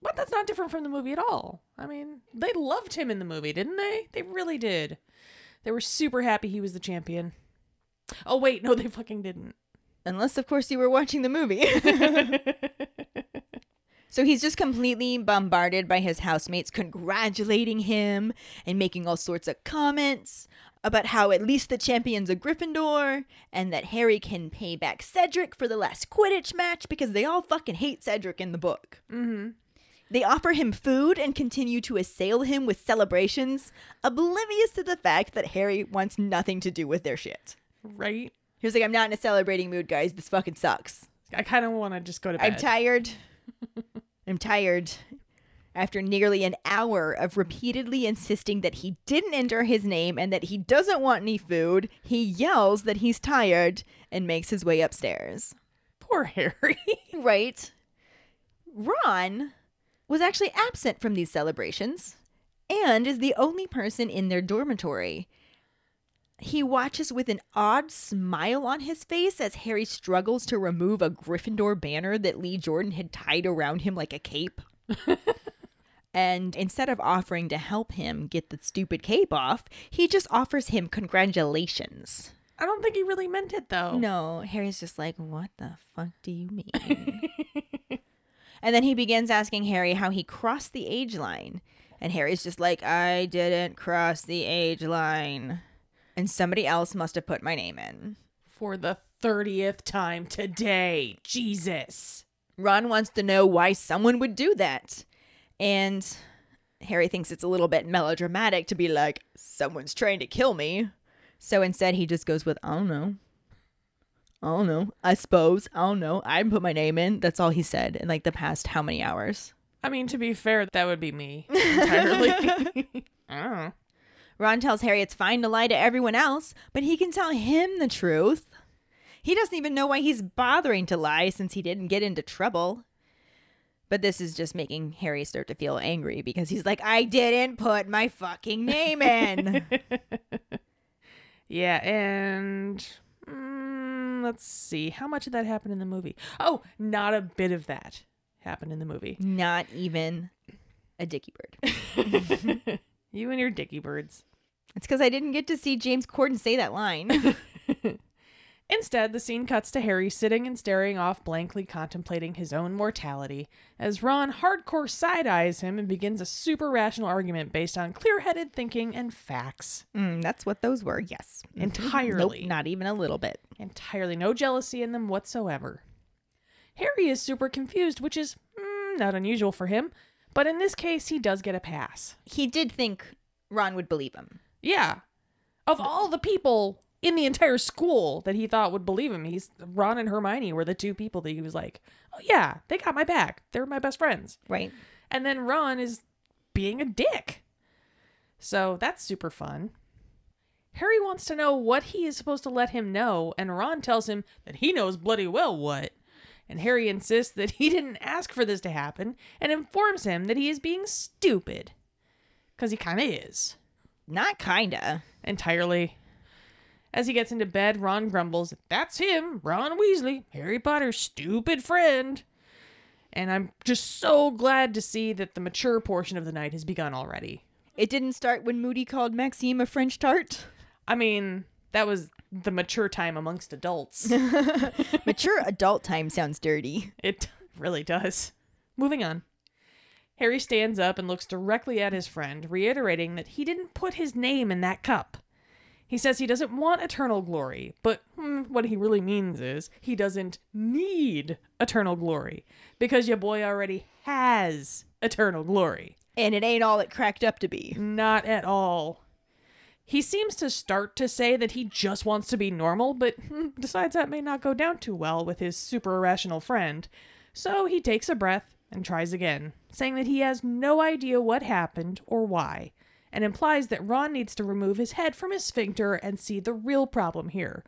But that's not different from the movie at all. I mean, they loved him in the movie, didn't they? They really did. They were super happy he was the champion. Oh wait, no, they fucking didn't. Unless, of course, you were watching the movie. so he's just completely bombarded by his housemates congratulating him and making all sorts of comments about how at least the champion's a Gryffindor and that Harry can pay back Cedric for the last Quidditch match because they all fucking hate Cedric in the book. Mm-hmm. They offer him food and continue to assail him with celebrations, oblivious to the fact that Harry wants nothing to do with their shit. Right? He was like, I'm not in a celebrating mood, guys. This fucking sucks. I kind of want to just go to bed. I'm tired. I'm tired. After nearly an hour of repeatedly insisting that he didn't enter his name and that he doesn't want any food, he yells that he's tired and makes his way upstairs. Poor Harry. Right? Ron was actually absent from these celebrations and is the only person in their dormitory. He watches with an odd smile on his face as Harry struggles to remove a Gryffindor banner that Lee Jordan had tied around him like a cape. and instead of offering to help him get the stupid cape off, he just offers him congratulations. I don't think he really meant it though. No, Harry's just like, what the fuck do you mean? and then he begins asking Harry how he crossed the age line. And Harry's just like, I didn't cross the age line. And somebody else must have put my name in. For the 30th time today. Jesus. Ron wants to know why someone would do that. And Harry thinks it's a little bit melodramatic to be like, someone's trying to kill me. So instead, he just goes with, I don't know. I don't know. I suppose. I don't know. I put my name in. That's all he said in like the past how many hours? I mean, to be fair, that would be me entirely. I don't know. Ron tells Harry it's fine to lie to everyone else, but he can tell him the truth. He doesn't even know why he's bothering to lie since he didn't get into trouble. But this is just making Harry start to feel angry because he's like, I didn't put my fucking name in. Yeah, and mm, let's see. How much of that happened in the movie? Oh, not a bit of that happened in the movie. Not even a dicky bird. you and your dicky birds. It's because I didn't get to see James Corden say that line. Instead, the scene cuts to Harry sitting and staring off blankly contemplating his own mortality as Ron hardcore side eyes him and begins a super rational argument based on clear headed thinking and facts. Mm, that's what those were. Yes, Entirely. Nope, not even a little bit. Entirely no jealousy in them whatsoever. Harry is super confused, which is mm, not unusual for him, but in this case, he does get a pass. He did think Ron would believe him. Yeah. Of all the people in the entire school that he thought would believe him, he's Ron and Hermione were the two people that he was like, "Oh yeah, they got my back. They're my best friends." Right. And then Ron is being a dick. So that's super fun. Harry wants to know what he is supposed to let him know, and Ron tells him that he knows bloody well what. And Harry insists that he didn't ask for this to happen and informs him that he is being stupid. Because he kind of is. Not kinda. Entirely. As he gets into bed, Ron grumbles, That's him, Ron Weasley, Harry Potter's stupid friend. And I'm just so glad to see that the mature portion of the night has begun already. It didn't start when Moody called Maxime a French tart. I mean, that was the mature time amongst adults. Mature adult time sounds dirty. it really does. Moving on. Harry stands up and looks directly at his friend, reiterating that he didn't put his name in that cup. He says he doesn't want eternal glory, but hmm, what he really means is he doesn't need eternal glory because your boy already has eternal glory. And it ain't all it cracked up to be. Not at all. He seems to start to say that he just wants to be normal, but hmm, decides that may not go down too well with his super irrational friend. So he takes a breath and tries again, saying that he has no idea what happened or why, and implies that Ron needs to remove his head from his sphincter and see the real problem here.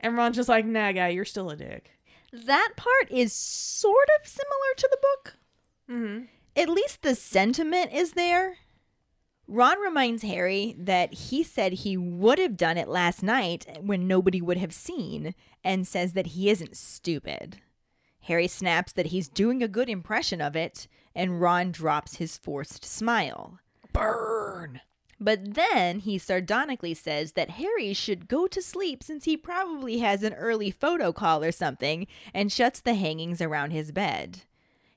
And Ron's just like, nah, guy, you're still a dick. That part is sort of similar to the book. Mm-hmm. At least the sentiment is there. Ron reminds Harry that he said he would have done it last night when nobody would have seen, and says that he isn't stupid. Harry snaps that he's doing a good impression of it, and Ron drops his forced smile. Burn! But then he sardonically says that Harry should go to sleep since he probably has an early photo call or something, and shuts the hangings around his bed.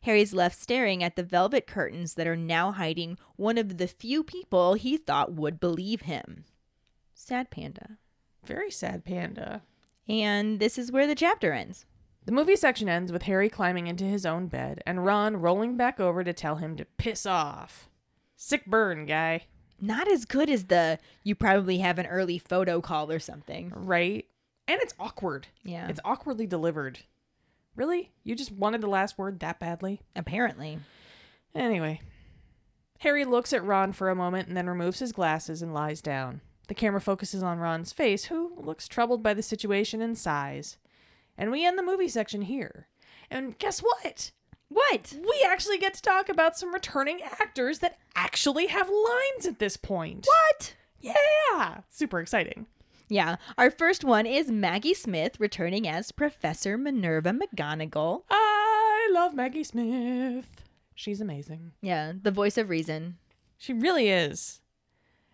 Harry's left staring at the velvet curtains that are now hiding one of the few people he thought would believe him. Sad panda. Very sad panda. And this is where the chapter ends. The movie section ends with Harry climbing into his own bed and Ron rolling back over to tell him to piss off. Sick burn, guy. Not as good as the you probably have an early photo call or something. Right? And it's awkward. Yeah. It's awkwardly delivered. Really? You just wanted the last word that badly? apparently. Anyway. Harry looks at Ron for a moment and then removes his glasses and lies down. The camera focuses on Ron's face, who looks troubled by the situation and sighs. And we end the movie section here. And guess what? What? We actually get to talk about some returning actors that actually have lines at this point. What? Yeah! Super exciting. Yeah, our first one is Maggie Smith returning as Professor Minerva McGonagall. I love Maggie Smith. She's amazing. Yeah, the voice of reason. She really is.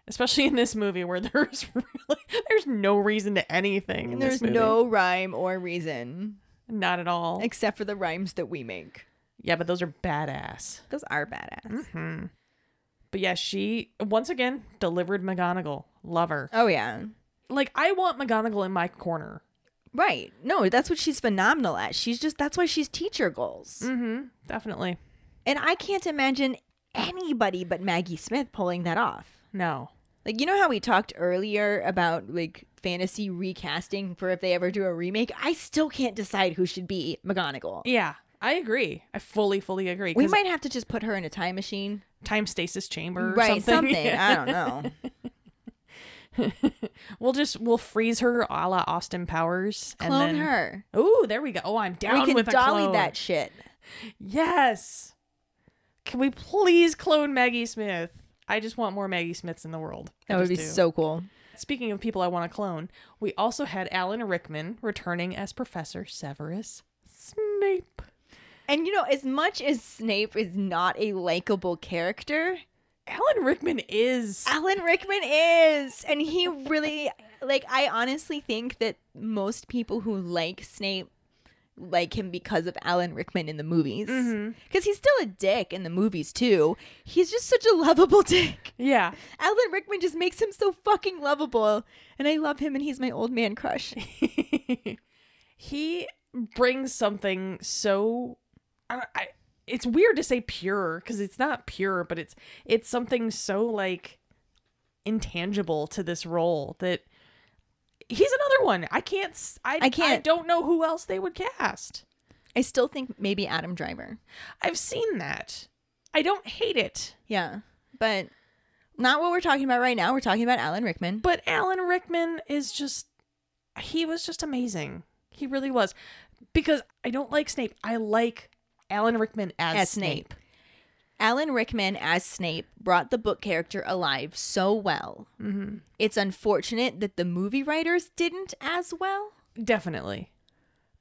Especially in this movie where there's really there's no reason to anything. In There's this movie. no rhyme or reason not at all. except for the rhymes that we make. Yeah, but those are badass. Those are badass. Hmm. But yeah, she once again delivered McGonagall. Love her. Oh yeah. Like I want McGonagall in my corner. Right. No, that's what she's phenomenal at. She's just that's why she's teacher goals. Mm-hmm. Definitely. And I can't imagine anybody but Maggie Smith pulling that off. No. Like you know how we talked earlier about like fantasy recasting for if they ever do a remake? I still can't decide who should be McGonagall. Yeah, I agree. I fully, fully agree. We might have to just put her in a time machine. time stasis chamber, or right, Something. something. I don't know. we'll just we'll freeze her a la Austin Powers. Clone and then, her. Ooh, there we go. Oh, I'm down we can with dolly that shit. Yes. Can we please clone Maggie Smith? I just want more Maggie Smiths in the world. I That would be do. so cool. Speaking of people I want to clone, we also had Alan Rickman returning as Professor Severus Snape. And you know, as much as Snape is not a likable character, Alan Rickman is. Alan Rickman is, and he really like I honestly think that most people who like Snape like him because of Alan Rickman in the movies. Mm-hmm. Because he's still a dick in the movies too. He's just such a lovable dick. Yeah. Alan Rickman just makes him so fucking lovable. And I love him and he's my old man crush. he brings something so I, I it's weird to say pure because it's not pure but it's it's something so like intangible to this role that he's another one i can't I can't- i don't know who else they would cast I still think maybe Adam Driver. i've seen that i don't hate it Yeah. But not what we're talking about right now. We're talking about Alan Rickman. but alan rickman is just he was just amazing he really was because i don't like snape i like alan rickman as, As snape. Snape. Alan Rickman as Snape brought the book character alive so well. Mm-hmm. It's unfortunate that the movie writers didn't as well. Definitely.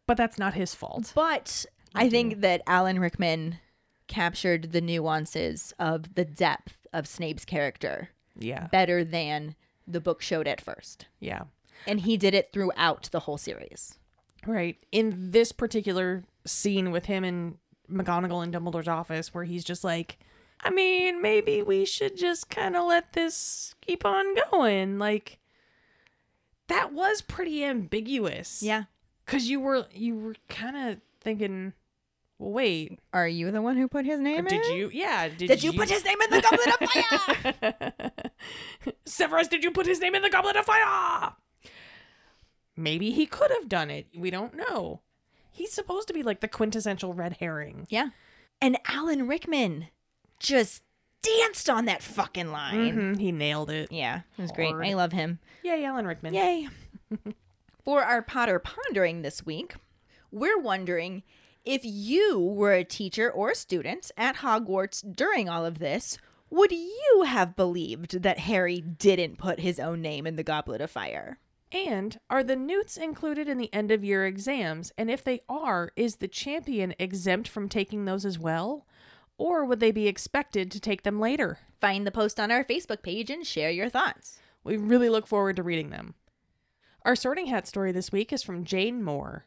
But that's not his fault. But I think that Alan Rickman captured the nuances of the depth of Snape's character Yeah. better than the book showed at first. Yeah. And he did it throughout the whole series. Right. In this particular scene with him and McGonagall in Dumbledore's office, where he's just like, I mean, maybe we should just kind of let this keep on going. Like, that was pretty ambiguous. Yeah. Because you were, you were kind of thinking, well, wait, Are you the one who put his name did in? you, yeah, did, Did you put his name in the goblet of fire? Severus, did you put his name in the goblet of fire? Maybe he could have done it. We don't know. He's supposed to be like the quintessential red herring. yeah. And Alan Rickman just danced on that fucking line. Mhm, He nailed it. Yeah, it was great. I love him. Yay, Alan Rickman. Yay. For our Potter Pondering this week, we're wondering if you were a teacher or a student at Hogwarts during all of this, would you have believed that Harry didn't put his own name in the Goblet of Fire? And are the newts included in the end of year exams? And if they are, is the champion exempt from taking those as well? Or would they be expected to take them later? Find the post on our Facebook page and share your thoughts. We really look forward to reading them. Our sorting hat story this week is from Jane Moore.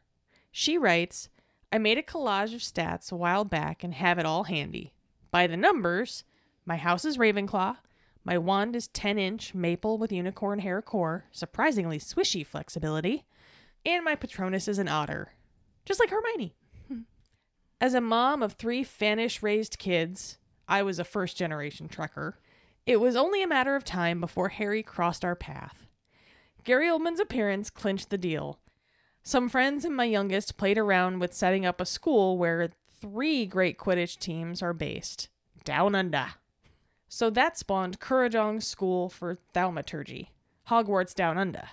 She writes I made a collage of stats a while back and have it all handy. By the numbers, my house is Ravenclaw, my wand is 10 inch maple with unicorn hair core, surprisingly swishy flexibility, and my Patronus is an otter, just like Hermione. As a mom of three Fanish raised kids, I was a first generation Trekker. It was only a matter of time before Harry crossed our path. Gary Oldman's appearance clinched the deal. Some friends and my youngest played around with setting up a school where three great Quidditch teams are based down under. So that spawned Kurrajong's School for Thaumaturgy, Hogwarts Down Under.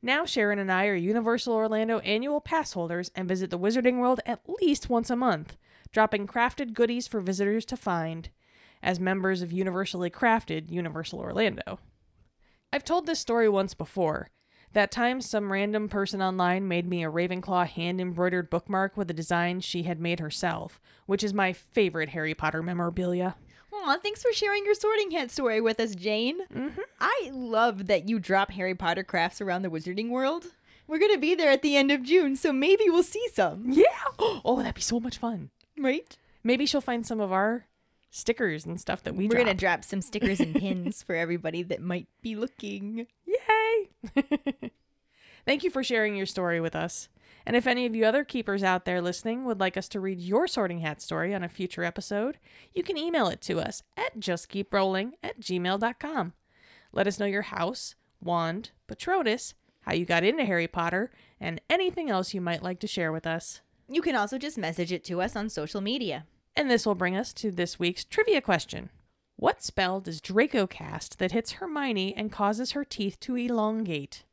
Now Sharon and I are Universal Orlando annual pass holders and visit the Wizarding World at least once a month, dropping crafted goodies for visitors to find as members of Universally Crafted Universal Orlando. I've told this story once before. That time some random person online made me a Ravenclaw hand embroidered bookmark with a design she had made herself, which is my favorite Harry Potter memorabilia. Aw, thanks for sharing your sorting hat story with us, Jane. Mhm. I love that you drop Harry Potter crafts around the Wizarding World. We're going to be there at the end of June, so maybe we'll see some. Yeah! Oh, that'd be so much fun. Right? Maybe she'll find some of our stickers and stuff that we We're going to drop some stickers and pins for everybody that might be looking. Yay! Thank you for sharing your story with us. And if any of you other keepers out there listening would like us to read your sorting hat story on a future episode, you can email it to us at justkeeprolling at gmail.com. Let us know your house, wand, Patronus, how you got into Harry Potter, and anything else you might like to share with us. You can also just message it to us on social media. And this will bring us to this week's trivia question. What spell does Draco cast that hits Hermione and causes her teeth to elongate?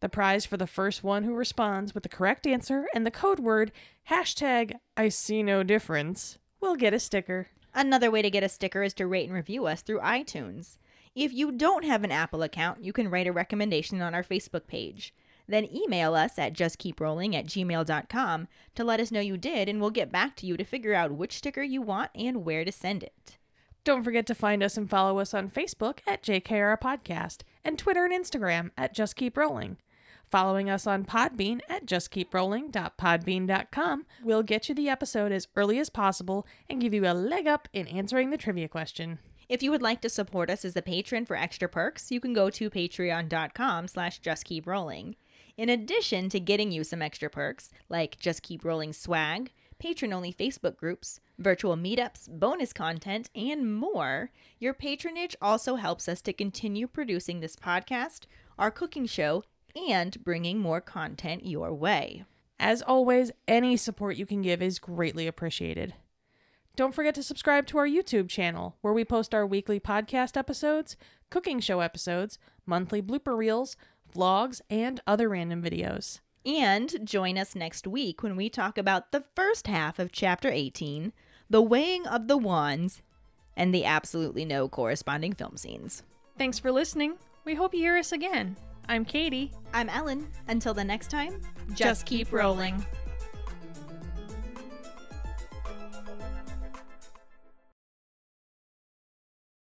The prize for the first one who responds with the correct answer and the code word hashtag I see no difference will get a sticker. Another way to get a sticker is to rate and review us through iTunes. If you don't have an Apple account, you can write a recommendation on our Facebook page. Then email us at justkeeprolling at gmail.com to let us know you did, and we'll get back to you to figure out which sticker you want and where to send it. Don't forget to find us and follow us on Facebook at JKR Podcast and Twitter and Instagram at Just Keep Rolling. Following us on Podbean at justkeeprolling.podbean.com will get you the episode as early as possible and give you a leg up in answering the trivia question. If you would like to support us as a patron for extra perks, you can go to patreon.com slash justkeeprolling. In addition to getting you some extra perks, like Just Keep Rolling swag, patron-only Facebook groups, virtual meetups, bonus content, and more, your patronage also helps us to continue producing this podcast, our cooking show, and bringing more content your way. As always, any support you can give is greatly appreciated. Don't forget to subscribe to our YouTube channel, where we post our weekly podcast episodes, cooking show episodes, monthly blooper reels, vlogs, and other random videos. And join us next week when we talk about the first half of Chapter 18, the weighing of the wands, and the absolutely no corresponding film scenes. Thanks for listening. We hope you hear us again. I'm Katie. I'm Ellen. Until the next time, Just keep rolling.